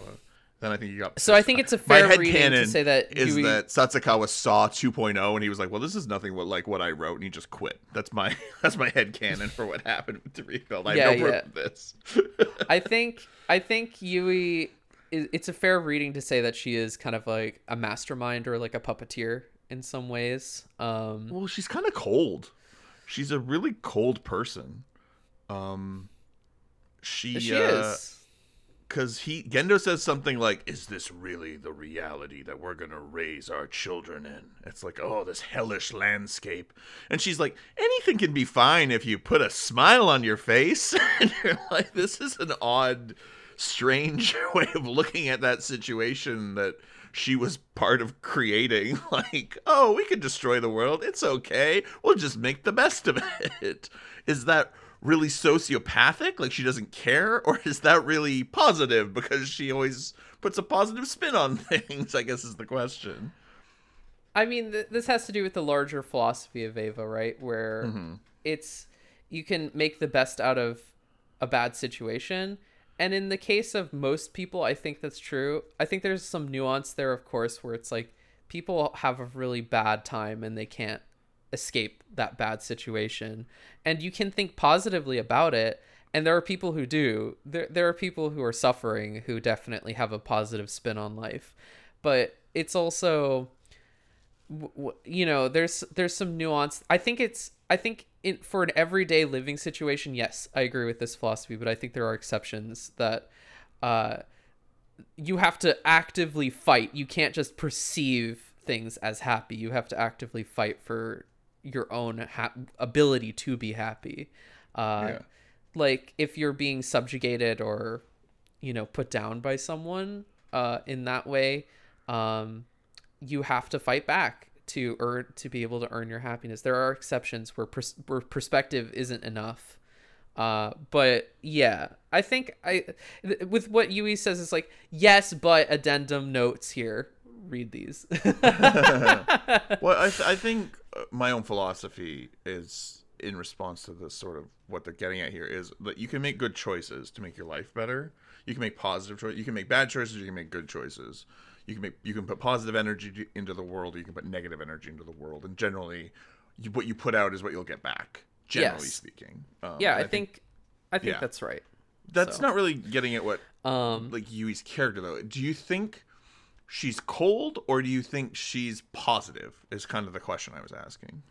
then I think he got. So I think it's a fair reading to say that is Yui- that Satsukawa saw 2.0 and he was like, "Well, this is nothing but like what I wrote," and he just quit. That's my that's my head canon for what happened with the rebuild. I Yeah, proof yeah. this. I think I think Yui is it's a fair reading to say that she is kind of like a mastermind or like a puppeteer in some ways. Um well, she's kind of cold. She's a really cold person. Um, she, She uh, is. because he Gendo says something like, "Is this really the reality that we're gonna raise our children in?" It's like, oh, this hellish landscape, and she's like, "Anything can be fine if you put a smile on your face." and you're like, "This is an odd, strange way of looking at that situation that." She was part of creating, like, oh, we could destroy the world. It's okay. We'll just make the best of it. Is that really sociopathic like she doesn't care or is that really positive because she always puts a positive spin on things i guess is the question I mean, th- this has to do with the larger philosophy of Eva, right? Where Mm-hmm. it's you can make the best out of a bad situation. And in the case of most people, I think that's true. I think there's some nuance there, of course, where it's like people have a really bad time and they can't escape that bad situation. And you can think positively about it. And there are people who do. There, there are people who are suffering who definitely have a positive spin on life. But it's also you know there's there's some nuance i think it's i think in, for an everyday living situation yes i agree with this philosophy but i think there are exceptions that uh you have to actively fight you can't just perceive things as happy you have to actively fight for your own ha- ability to be happy uh Yeah. like if you're being subjugated or you know put down by someone uh in that way um you have to fight back to earn to be able to earn your happiness. There are exceptions where pers- where perspective isn't enough. Uh, but yeah, I think I th- with what Yui says is like yes, but addendum notes here. Read these. well I, th- I think my own philosophy is in response to this sort of what they're getting at here is that you can make good choices to make your life better you can make positive choices you can make bad choices you can make good choices you can make you can put positive energy into the world or you can put negative energy into the world and generally you, what you put out is what you'll get back generally Yes. speaking um, yeah, and I think I think yeah. that's right. that's so. not really getting at what Um, like Yui's character though. Do you think she's cold or do you think she's positive? Is kind of the question I was asking.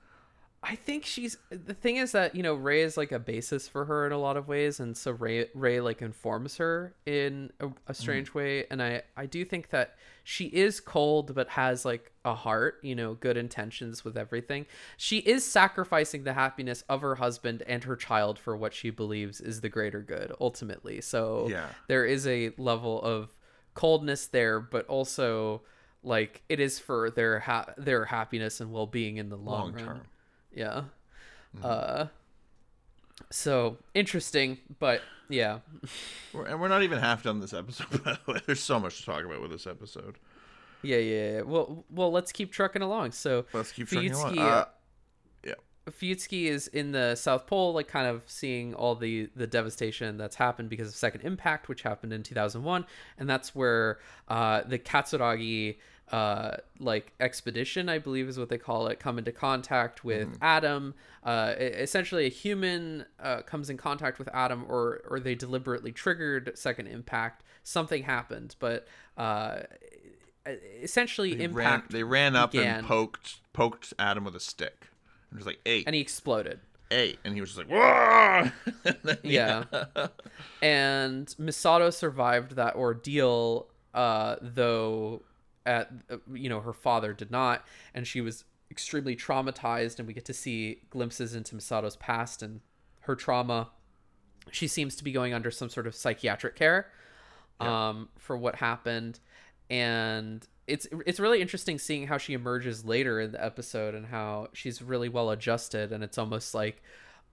I think she's the thing is that you know Rei is like a basis for her in a lot of ways, and so Rei Rei like informs her in a, a mm. strange way, and I I do think that she is cold but has like a heart, you know, good intentions with everything. She is sacrificing the happiness of her husband and her child for what she believes is the greater good ultimately. So Yeah. there is a level of coldness there, but also like it is for their ha- their happiness and well being in the long, Long run. term. Yeah. Uh so interesting, but yeah. We're, and we're not even half done this episode. By the way, there's so much to talk about with this episode. Yeah, yeah, yeah. Well well let's keep trucking along. So Let's keep trucking along. Uh, yeah. Is in the South Pole, like kind of seeing all the the devastation that's happened because of Second Impact, which happened in 2001, and that's where uh, the Katsuragi uh, like expedition, I believe is what they call it, come into contact with Adam. Uh, essentially, a human uh, comes in contact with Adam, or or they deliberately triggered Second Impact. Something happened, but uh, essentially, They ran, Impact they ran up began, and poked poked Adam with a stick. And was like, "Hey, and he exploded. hey!" And he was just like, "Whoa!" Then- Yeah. and Misato survived that ordeal, uh, though at you know her father did not, and she was extremely traumatized. And we get to see glimpses into Misato's past and her trauma. She seems to be going under some sort of psychiatric care, um, for what happened, and it's it's really interesting seeing how she emerges later in the episode and how she's really well adjusted, and it's almost like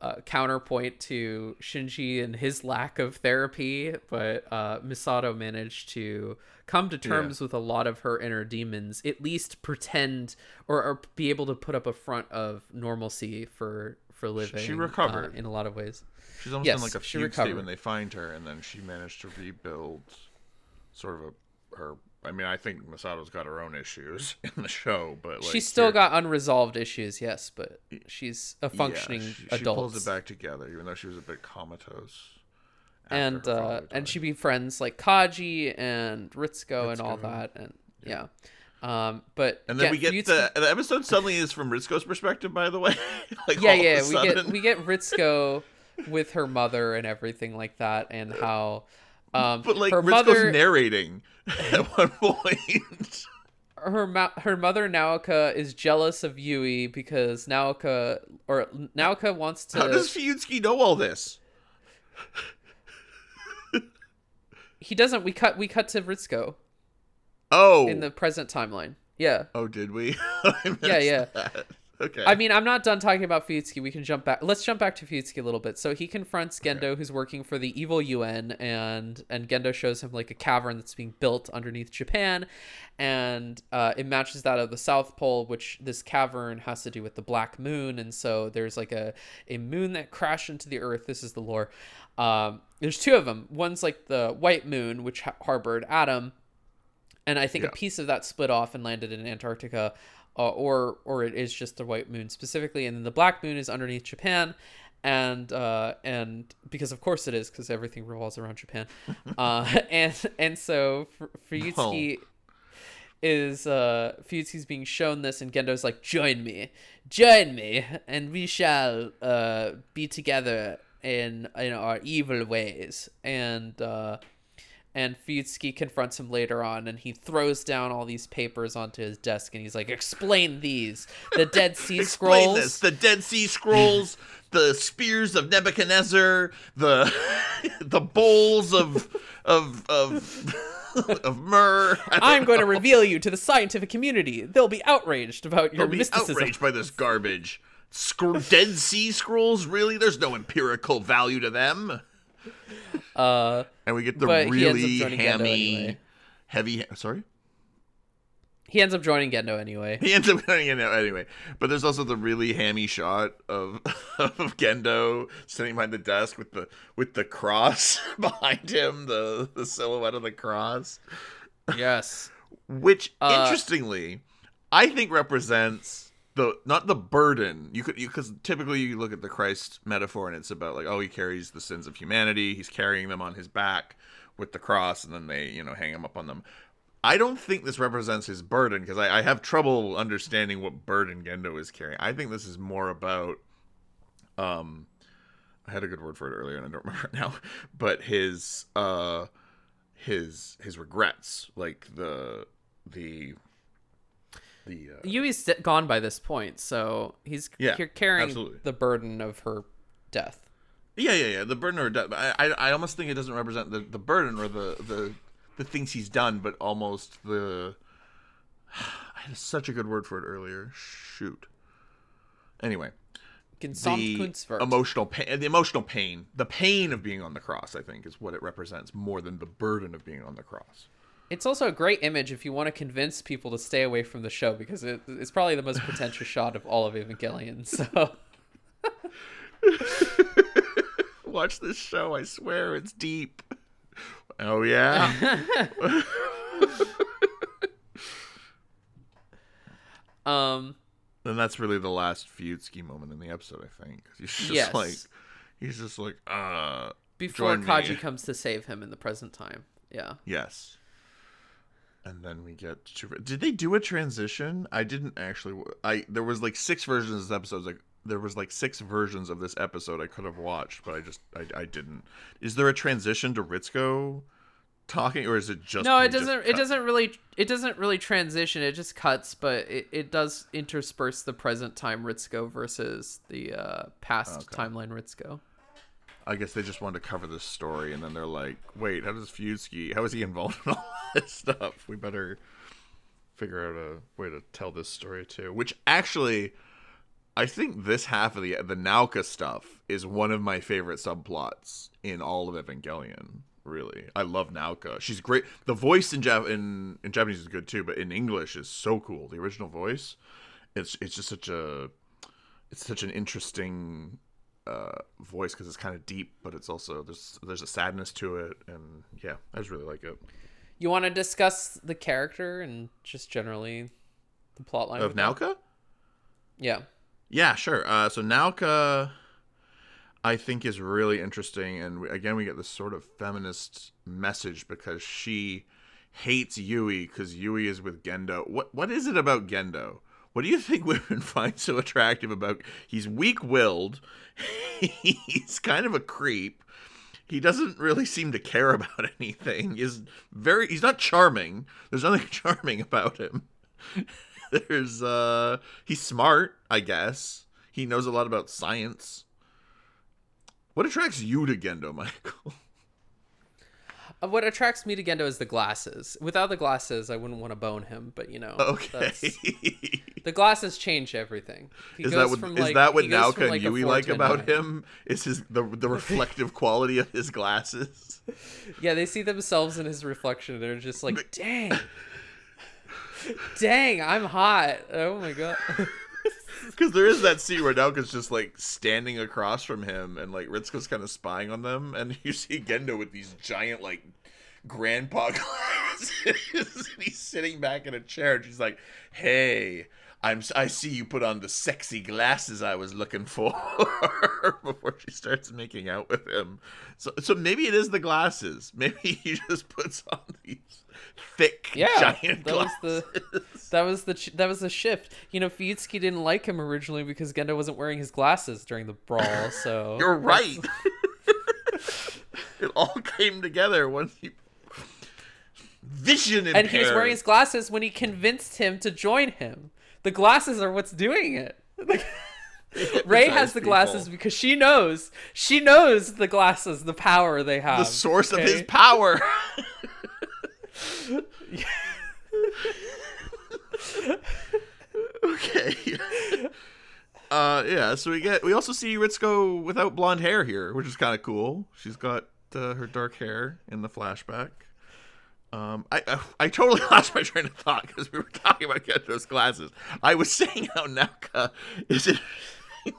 uh, counterpoint to Shinji and his lack of therapy, but uh, Misato managed to come to terms with a lot of her inner demons, at least pretend or, or be able to put up a front of normalcy for for living. She recovered. in a lot of ways. She's almost Yes, in like a fugue state recovered. when they find her, and then she managed to rebuild sort of a her. I mean, I think Misato's got her own issues in the show, but like she's still got unresolved issues, yes, but she's a yeah, functioning she, she adult. pulls it back together, even though she was a bit comatose. and uh, and she befriends like Kaji and Ritsuko, and all that, and yeah. Um, but And then we get the the episode suddenly is from Ritsuko's perspective, by the way. like yeah all of a yeah we get we get Ritsuko with her mother and everything like that, and how um, But like her Ritsuko's mother narrating at one point. her ma- her mother Naoka is jealous of Yui because Naoka or Naoka wants to. How does Fuyutsuki know all this? he doesn't. We cut. We cut to Ritsuko Oh. in the present timeline. Yeah. Oh, did we? I Yeah, yeah. that. Okay. I mean, I'm not done talking about Fuyutsuki. We can jump back. Let's jump back to Fuyutsuki a little bit. So he confronts Gendo, who's working for the evil UN, and and Gendo shows him like a cavern that's being built underneath Japan, and uh, it matches that of the South Pole, which this cavern has to do with the Black Moon, and so there's like a a moon that crashed into the Earth. This is the lore. Um, there's two of them. One's like the White Moon, which ha- harbored Adam, and I think Yeah. a piece of that split off and landed in Antarctica, uh, or or it is just the white moon specifically, and then the black moon is underneath Japan, and uh, and because of course it is because everything revolves around Japan, uh, and and so Fuyutsuki. Is uh Fuyutsuki's being shown this and Gendo's like join me join me and we shall uh be together in in our evil ways and uh and Fuyutsuki confronts him later on, and he throws down all these papers onto his desk, and he's like, "Explain these: the Dead Sea Explain Scrolls, this. The Dead Sea Scrolls, the spears of Nebuchadnezzar, the the bowls of of of of myrrh. I'm going to reveal you to the scientific community. They'll be outraged about your They'll be mysticism." outraged by this garbage. Scr- Dead Sea Scrolls, really? There's no empirical value to them. Uh, And we get the really hammy, anyway. heavy. Sorry. he ends up joining Gendo anyway. He ends up joining Gendo anyway. But there's also the really hammy shot of of Gendo sitting behind the desk with the with the cross behind him, the the silhouette of the cross, Yes. which Uh, interestingly, I think represents the not the burden. You could because typically you look at the Christ metaphor and it's about like oh he carries the sins of humanity, he's carrying them on his back with the cross, and then they you know hang him up on them. I don't think this represents his burden because I, I have trouble understanding what burden Gendo is carrying. I think this is more about, um, I had a good word for it earlier and I don't remember it now, but his uh, his his regrets, like the the the uh, Yui's gone by this point, so he's Yeah, carrying absolutely. the burden of her death. yeah yeah yeah the burden or death. I, I I almost think it doesn't represent the the burden or the the the things he's done, but almost the. I had such a good word for it earlier. Shoot. Anyway, the emotional pain, the emotional pain, the pain of being on the cross, I think, is what it represents more than the burden of being on the cross. It's also a great image if you want to convince people to stay away from the show because it, it's probably the most pretentious shot of all of Evangelion. So Watch this show. I swear it's deep. Oh yeah. um and that's really the last Fuyutsuki moment in the episode, I think. He's just Yes. like, he's just like, uh, before Join me. Kaji comes to save him in the present time. Yeah. yes. And then we get to. Did they do a transition? I didn't actually. I there was like six versions of this episode. Like there was like six versions of this episode I could have watched, but I just I, I didn't. Is there a transition to Ritsuko talking, or is it just No, it doesn't. It doesn't really. It doesn't really transition. It just cuts, but it, it does intersperse the present time Ritsuko versus the uh, past Okay. timeline Ritsuko. I guess they just wanted to cover this story, and then they're like, "Wait, how does Fusky? How is he involved in all this stuff? We better figure out a way to tell this story too." Which actually, I think this half of the the Nauka stuff is one of my favorite subplots in all of Evangelion. Really, I love Nauka. She's great. The voice in Jap- in in Japanese is good too, but in English is so cool. The original voice, it's it's just such a it's such an interesting uh, voice because it's kind of deep, but it's also there's there's a sadness to it, and yeah, I just really like it. You want to discuss the character and just generally the plot line Of that? Nauka, Yeah. yeah, sure. Uh, so Nauka, I think is really interesting, and we, again we get this sort of feminist message because she hates Yui because Yui is with Gendo. What what is it about Gendo? What do you think women find so attractive about? He's weak-willed. He's kind of a creep. He doesn't really seem to care about anything. He's very. He's not charming. There's nothing charming about him. There's. uh He's smart, I guess. He knows a lot about science. What attracts you to Gendo, Michael? Uh, What attracts me to Gendo is the glasses. Without the glasses, I wouldn't want to bone him. But you know, Okay. the glasses change everything. He is that what, from, is like- that what goes like, and Yui like about nine. him? Is his the the reflective quality of his glasses? Yeah, they see themselves in his reflection. They're just like, dang, dang, I'm hot. Oh my god. Because there is that scene where Nauka's just like standing across from him, and like Ritsuko's kind of spying on them, and you see Gendo with these giant like grandpa glasses, and he's sitting back in a chair, and she's like, "Hey." I'm, I see you put on the sexy glasses I was looking for before she starts making out with him. So, so maybe it is the glasses. Maybe he just puts on these thick, Yeah, giant that was the that was the that was the shift. You know, Fuyutsuki didn't like him originally because Gendo wasn't wearing his glasses during the brawl. So You're right. it all came together once he vision and he was wearing his glasses when he convinced him to join him. The glasses are what's doing it. Rei has the glasses because she knows she knows the glasses, the power they have. the source of his power. okay. Uh yeah, so we get we also see Ritsuko without blonde hair here, which is kind of cool. She's got uh, her dark hair in the flashback. Um, I, I I totally lost my train of thought because we were talking about Gendo's glasses. I was saying how Nauka is it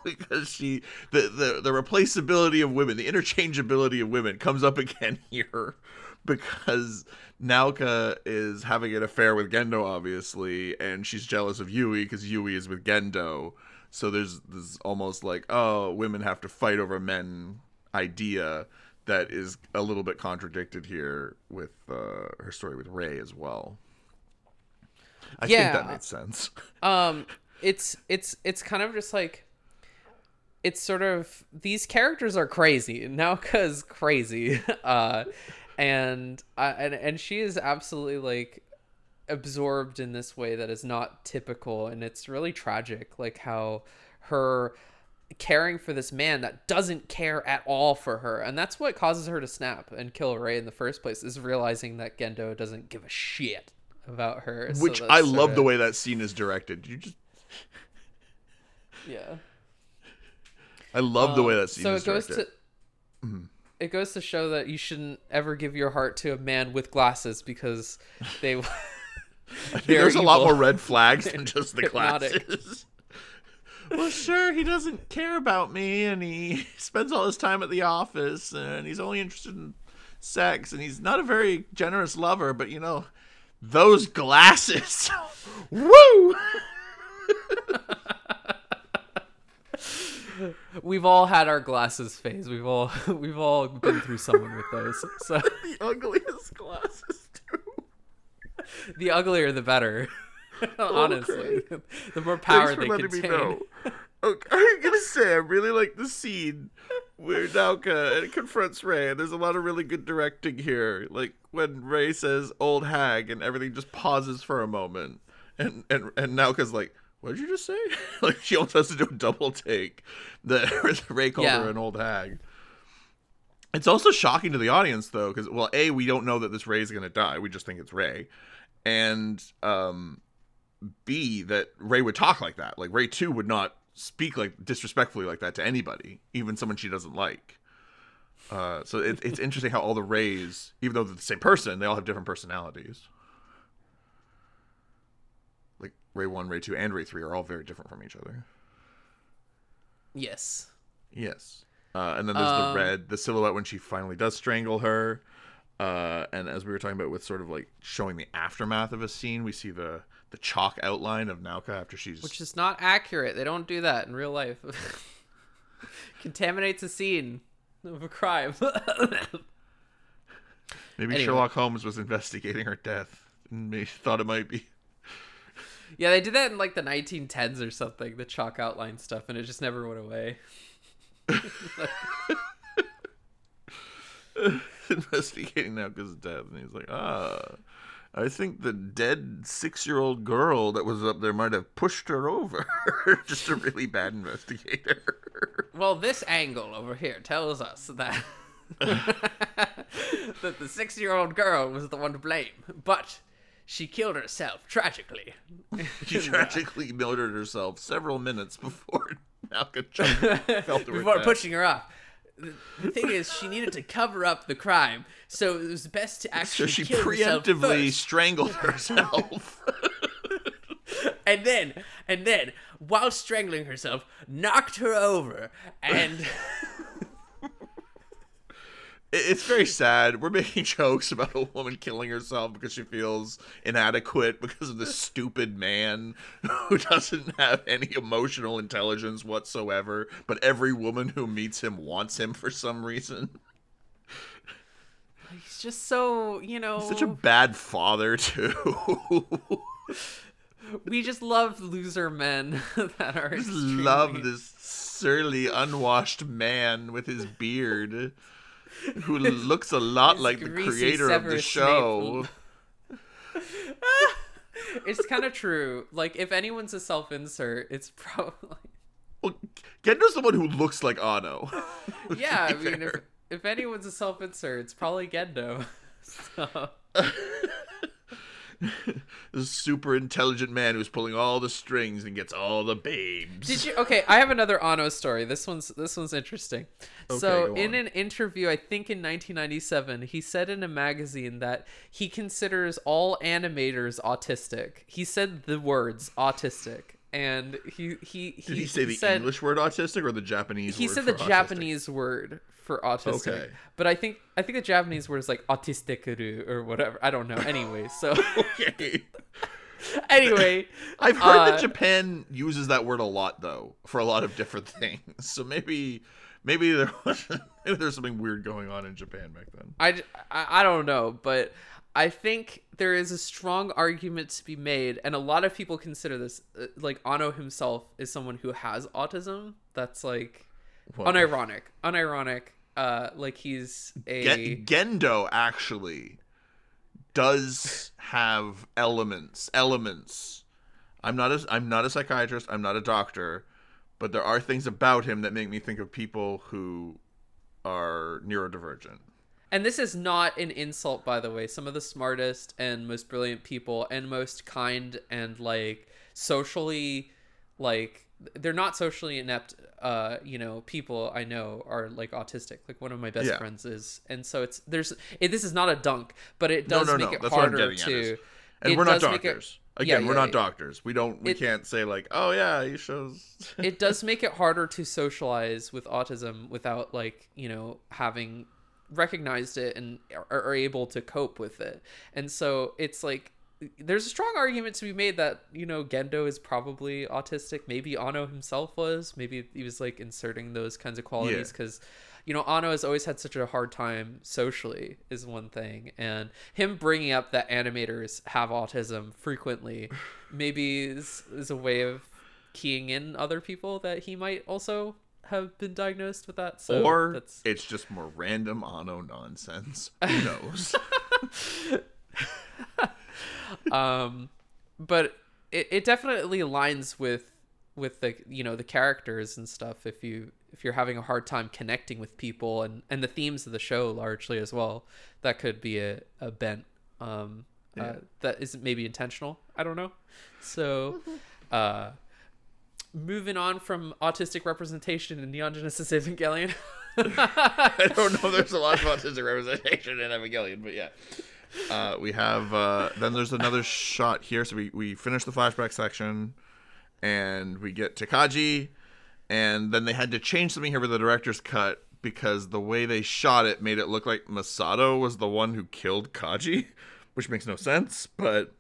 because she the, the the replaceability of women, the interchangeability of women comes up again here because Nauka is having an affair with Gendo, obviously, and she's jealous of Yui because Yui is with Gendo. So there's this almost like oh, women have to fight over men idea that is a little bit contradicted here with uh, her story with Rei as well. I Yeah. think that makes sense. um it's it's it's kind of just like it's sort of these characters are crazy Nauka's crazy uh and uh, and and she is absolutely like absorbed in this way that is not typical and it's really tragic like how her caring for this man that doesn't care at all for her and that's what causes her to snap and kill Rei in the first place is realizing that Gendo doesn't give a shit about her Which that's I love the way that scene is directed. You just yeah I love the way Um, that scene so is it goes directed. to it goes to show that you shouldn't ever give your heart to a man with glasses because they I think they're there's a lot more red flags than just the Hypnotic. glasses. well, sure, he doesn't care about me, and he spends all his time at the office, and he's only interested in sex, and he's not a very generous lover. But you know, those glasses, woo! We've all had our glasses phase we've all we've all been through someone with those so the ugliest glasses too. the uglier the better honestly the more power for they letting contain me know. Okay, I'm gonna say I really like the scene where Nauka confronts Rei, and there's a lot of really good directing here. Like when Rei says "old hag" and everything just pauses for a moment, and and and Nauka's like, "What did you just say?" like she almost has to do a double take. That Rei called Yeah. her an old hag. It's also shocking to the audience though, because well, a we don't know that this Rei is gonna die. We just think it's Rei, and um, B that Rei would talk like that. Like Rei too would not speak like disrespectfully like that to anybody, even someone she doesn't like. Uh, so it, it's interesting how all the Reis, even though they're the same person, they all have different personalities. Like Rei one, Rei two, and Rei three are all very different from each other. yes Yes. Uh, and then there's Um, the red, the silhouette when she finally does strangle her. Uh, and as we were talking about with sort of like showing the aftermath of a scene, we see the the chalk outline of Nauka after she's which is not accurate they don't do that in real life contaminates a scene of a crime maybe anyway. Sherlock Holmes was investigating her death and thought it might be Yeah, they did that in like the 1910s or something, the chalk outline stuff, and it just never went away. Investigating now because of death, and he's like, ah. I think the dead six year old girl that was up there might have pushed her over. Just a really bad investigator. Well, this angle over here tells us that that the six year old girl was the one to blame. But she killed herself tragically. She tragically murdered herself several minutes before Malcolm felt the Before pushing her off. The thing is, she needed to cover up the crime, so it was best to So actually she kill herself preemptively strangled herself. and then and then while strangling herself knocked her over and It's very sad. We're making jokes about a woman killing herself because she feels inadequate because of this stupid man who doesn't have any emotional intelligence whatsoever, but every woman who meets him wants him for some reason. he's just so you know Such a bad father, too. we just love loser men that are just extremely- love this surly, unwashed man with his beard who looks a lot like the creator of the show. it's kind of true. Like if anyone's a self-insert it's probably Well, Gendo's the one who looks like Anno. yeah i mean if, if anyone's a self-insert it's probably gendo. So this super intelligent man who's pulling all the strings and gets all the babes. Did you? Okay, I have another Anno story. This one's this one's interesting. Okay, so, in an interview, I think in 1997, he said in a magazine that he considers all animators autistic. He said the words autistic, and he he he, Did he say the said, English word autistic or the Japanese He said the autistic? Japanese word for autistic. Okay. But I think I think the Japanese word is like autistic or whatever. I don't know. Anyway, so Okay. anyway, I've heard Uh, that Japan uses that word a lot though for a lot of different things. So maybe maybe there was maybe there's something weird going on in Japan back then. I, I, I don't know, but I think there is a strong argument to be made, and a lot of people consider this uh, like Anno himself is someone who has autism. That's like unironic, unironic. Uh, like he's a Gendo actually does have elements elements. I'm not a I'm not a psychiatrist, I'm not a doctor, but there are things about him that make me think of people who are neurodivergent. And this is not an insult, by the way. Some of the smartest and most brilliant people and most kind and like socially, like they're not socially inept. Uh, you know, people I know are like autistic. Like one of my best Yeah. friends is, and so it's there's it, this is not a dunk, but it does no, make no. it That's harder to. And we're not it- doctors. Again, Yeah, we're yeah, not yeah. doctors. We don't we It- can't say like, "Oh yeah, he shows it does make it harder to socialize with autism without like you know having recognized it and are, are able to cope with it. And so it's like there's a strong argument to be made that you know gendo is probably autistic. Maybe Anno himself was. Maybe he was like inserting those kinds of qualities Yeah. because you know Anno has always had such a hard time socially is one thing. And him bringing up that animators have autism frequently maybe is, is a way of keying in other people that he might also have been diagnosed with that. So or that's it's just more random Anno nonsense. Who knows? um but it, it definitely aligns with with the you know the characters and stuff if you if you're having a hard time connecting with people and and the themes of the show largely as well that could be a, a bent um uh, that isn't maybe intentional i don't know so uh moving on from autistic representation in neon genesis evangelion I don't know. There's a lot of autistic representation in Evangelion, but yeah. Uh, we have uh, then there's another shot here. So we we finish the flashback section, and we get Takagi, and then they had to change something here with the director's cut because the way they shot it made it look like Misato was the one who killed Kaji, which makes no sense. But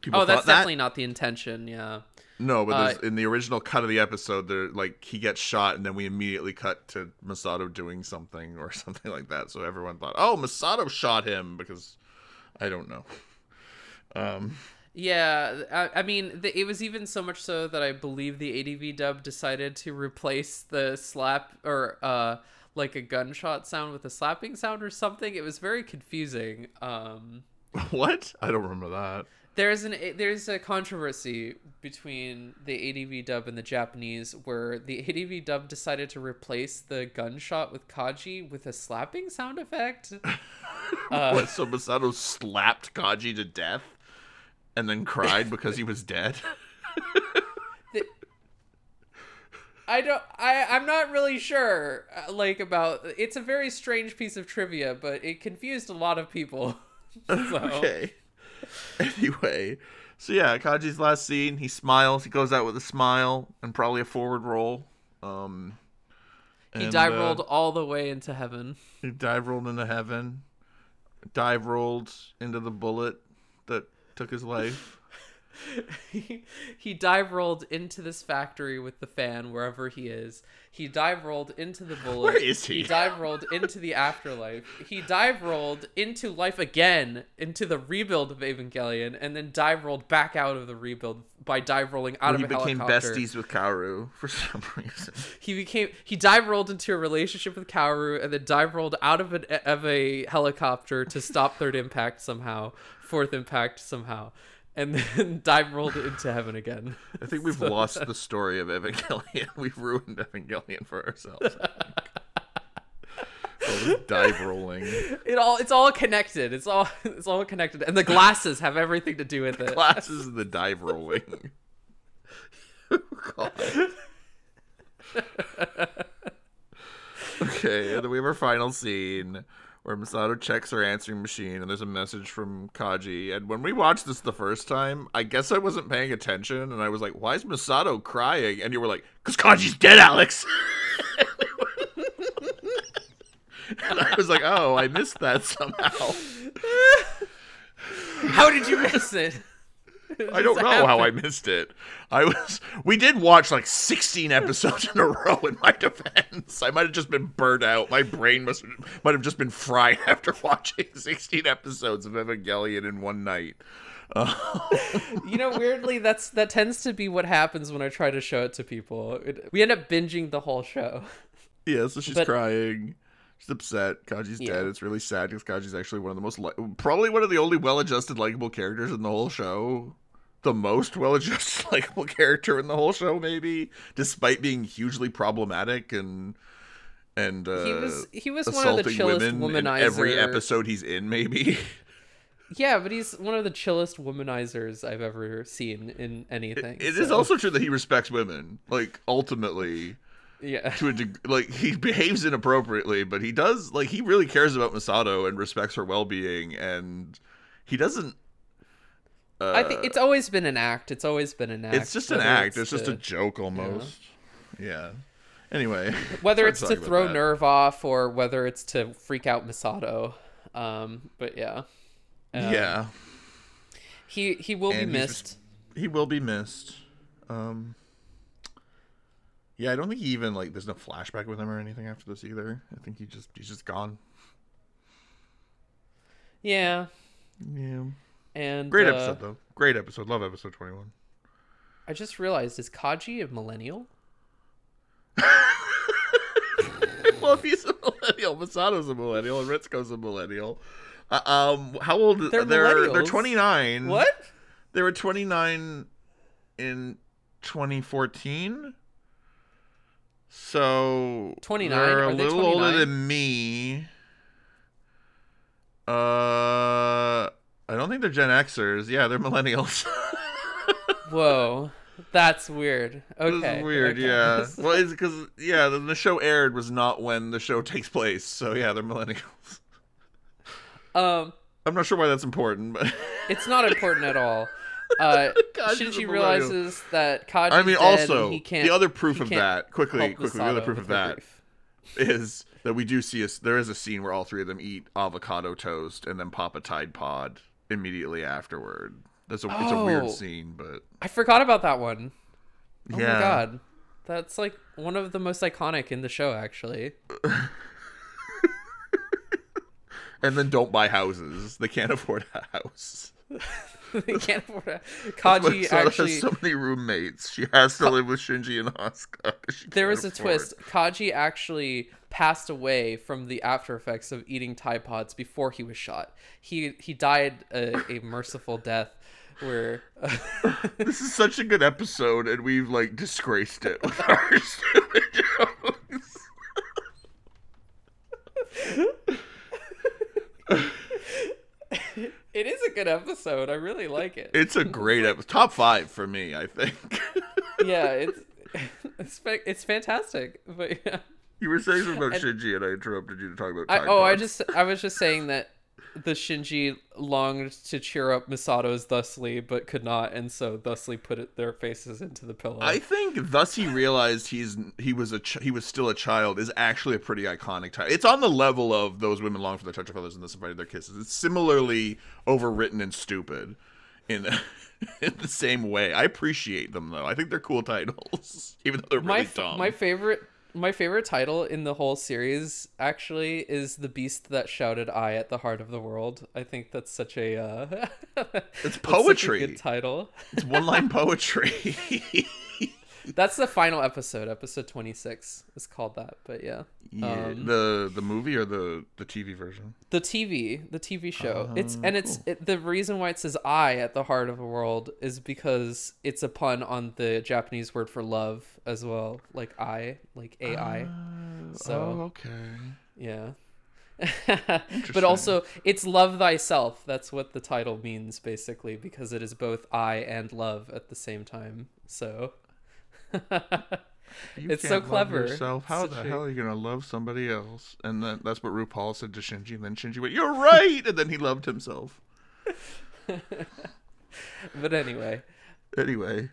people oh that's that. definitely not the intention yeah No, but there's, Uh, in the original cut of the episode, there like he gets shot, and then we immediately cut to Misato doing something or something like that. So everyone thought, "Oh, Misato shot him," because I don't know. Um, Yeah, I, I mean, the, it was even so much so that I believe the ADV dub decided to replace the slap or uh like a gunshot sound with a slapping sound or something. It was very confusing. Um what? I don't remember that. There's an there's a controversy between the ADV dub and the Japanese where the ADV dub decided to replace the gunshot with Kaji with a slapping sound effect. Uh, what? So Misato slapped Kaji to death, and then cried because he was dead. I don't. I I'm not really sure. uh, Like about it's a very strange piece of trivia, but it confused a lot of people. so, okay. Anyway, so yeah, Kaji's last scene, he smiles. He goes out with a smile and probably a forward roll. Um, He and, dive uh, rolled all the way into heaven. He dive rolled into heaven. Dive rolled into the bullet that took his life. he, he dive rolled into this factory with the fan wherever he is. He dive rolled into the bullet. Where is he? He dive rolled into the afterlife. He dive rolled into life again, into the rebuild of Evangelion, and then dive rolled back out of the rebuild by dive rolling out he of a became helicopter. besties with Kaoru for some reason. He became he dive rolled into a relationship with Kaoru and then dive rolled out of an of a helicopter to stop third impact somehow, fourth impact somehow, and then dive rolled into heaven again. I think we've lost the story of Evangelion. We've ruined Evangelion for ourselves. I think. All this dive rolling. It all it's all connected. It's all it's all connected, and the glasses have everything to do with it. Glasses and the dive rolling. Oh, God. okay, and then we have our final scene where Misato checks her answering machine and there's a message from Kaji. And when we watched this the first time, I guess I wasn't paying attention and I was like, why is Misato crying? And you were like, because Kaji's dead, Alex. and I was like, oh, I missed that somehow. How did you miss it? I don't know how I missed it. I was we did watch like 16 episodes in a row in my defense. I might have just been burnt out. My brain must might have just been fried after watching 16 episodes of Evangelion in one night. You know, weirdly, that's that tends to be what happens when I try to show it to people. It, we end up binging the whole show. Yeah, so she's But- crying. She's upset. Kaji's Yeah. dead. It's really sad because Kaji's actually one of the most li- probably one of the only well-adjusted likable characters in the whole show. The most well-adjusted likable character in the whole show maybe, despite being hugely problematic and and uh He was he was one of the chillest women womanizer. every episode he's in maybe. Yeah, but he's one of the chillest womanizers I've ever seen in anything. It is so- also true that he respects women. Like ultimately yeah. to a deg- like he behaves inappropriately, but he does like he really cares about Misato and respects her well-being, and he doesn't. Uh, I think it's always been an act. It's always been an act. it's just an act. It's, just to- a joke almost. Yeah. Anyway, whether it's to throw that. NERV off or whether it's to freak out Misato. Um, but yeah. Um, yeah, He he will And be missed. he will be missed. Um. Yeah, I don't think he even like. There's no flashback with him or anything after this either. I think he just he's just gone. Yeah. Yeah. And Great uh, episode though. Great episode. Love episode 21. I just realized is Kaji a millennial? well, if he's a millennial, Misato's a millennial, and Ritsuko's a millennial. Uh, um, how old? They're they're they're 29. What? They were 29 in 2014. So 29? They're a Are they little older than me. Uh, I don't think they're Gen Xers. Yeah, they're millennials. Whoa. That's weird. Okay. weird, okay. yeah. Well, it's because yeah, the, the show aired was not when the show takes place, so yeah, they're millennials. um I'm not sure why that's important, but it's not important at all. Uh Shinji realizes that Kaji's I mean, also he can't the other proof of that quickly, quickly, the other proof of that grief. is that we do see us. There is a scene where all three of them eat avocado toast and then pop a Tide Pod immediately afterward. That's a it's a Oh. weird scene, but I forgot about that one. Oh yeah, my god. That's like one of the most iconic in the show actually. and then don't buy houses. They can't afford a house. they can't afford a Kaji actually has so many roommates. She has to live with Shinji and Asuka. there was a afford- twist. Kaji actually passed away from the after effects of eating Tide Pods before he was shot. He he died a, a merciful death where This is such a good episode, and we've like disgraced it with our stupid jokes. It is a good episode. I really like it. It's a great episode. Top five for me, I think. yeah, it's it's it's fantastic. But yeah. you were saying something about Shinji, and I interrupted you to talk about. I, oh, I just I was just saying that the Shinji longed to cheer up Misato's thusly, but could not, and so thusly put it, their faces into the pillow. I think thus he realized he's he was a ch- he was still a child is actually a pretty iconic title. It's on the level of those women long for the touch of feathers and this invited their kisses. It's similarly overwritten and stupid in in the same way. I appreciate them though. I think they're cool titles, even though they're my really f- dumb. my favorite my favorite title in the whole series actually is the beast that shouted "I" at the heart of the world. I think that's such a uh, It's such a poetry. good title. It's one line poetry. That's the final episode. Episode twenty six is called that. But yeah, yeah, Um, the the movie or the the TV version. the TV, the TV show. it's Oh, and it's it, the reason why it says "I" at the heart of the world is because it's a pun on the Japanese word for love as well, like I, like AI. So- oh, okay. Yeah. but also, it's love thyself. That's what the title means, basically, because it is both I and love at the same time. So, You It's so clever. Yourself. How the hell are you gonna love somebody else? And then that's what RuPaul said to Shinji. And then Shinji went, "You're right," and then he loved himself. but anyway, Anyway,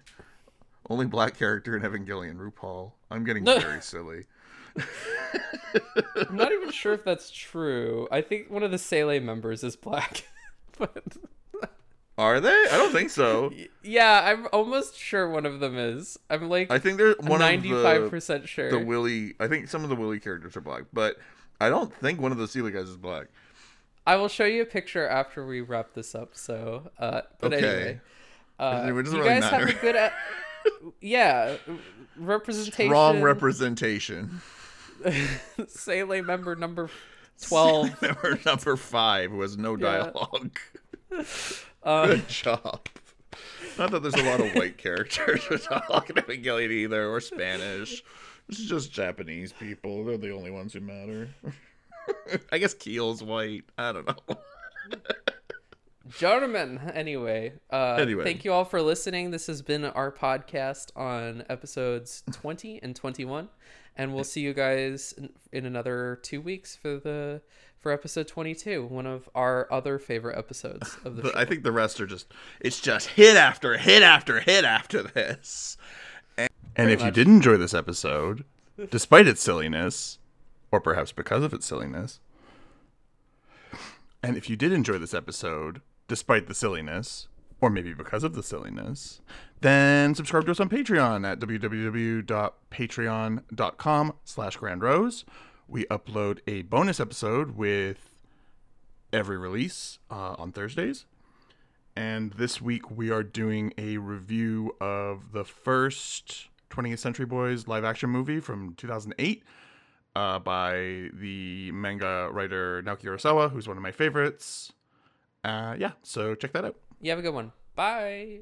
only black character in Evangelion, RuPaul. I'm getting No. very silly. I'm not even sure if that's true. I think one of the SEELE members is black. but Are they? I don't think so. yeah, I'm almost sure one of them is. I'm like I think they're one ninety-five of percent sure. the WILLE. I think some of the WILLE characters are black, but I don't think one of the SEELE guys is black. I will show you a picture after we wrap this up. So, uh, but Okay. anyway, uh, you really guys have a good, e- yeah, representation. Strong representation. SEELE member number twelve. Member number five who has no Yeah. Um, Good job. Not that there's a lot of white characters in Evangelion either, or Spanish. This is just Japanese people. They're the only ones who matter. I guess Keel's white. I don't know. gentlemen anyway uh Anyway. thank you all for listening this has been our podcast on episodes 20 and 21 and we'll see you guys in, in another two weeks for the for episode 22 one of our other favorite episodes of the But show I think the rest are just it's just hit after hit after hit after this. And, and if you did enjoy this episode, despite its silliness, or perhaps because of its silliness, and if you did enjoy this episode, despite the silliness, or maybe because of the silliness, then subscribe to us on Patreon at www.patreon.com slash grandrose. We upload a bonus episode with every release uh, on Thursdays. And this week we are doing a review of the first 20th Century Boys live action movie from 2008 uh, by the manga writer Naoki Urasawa, who's one of my favorites. Uh, yeah, so check that out. you have a good one bye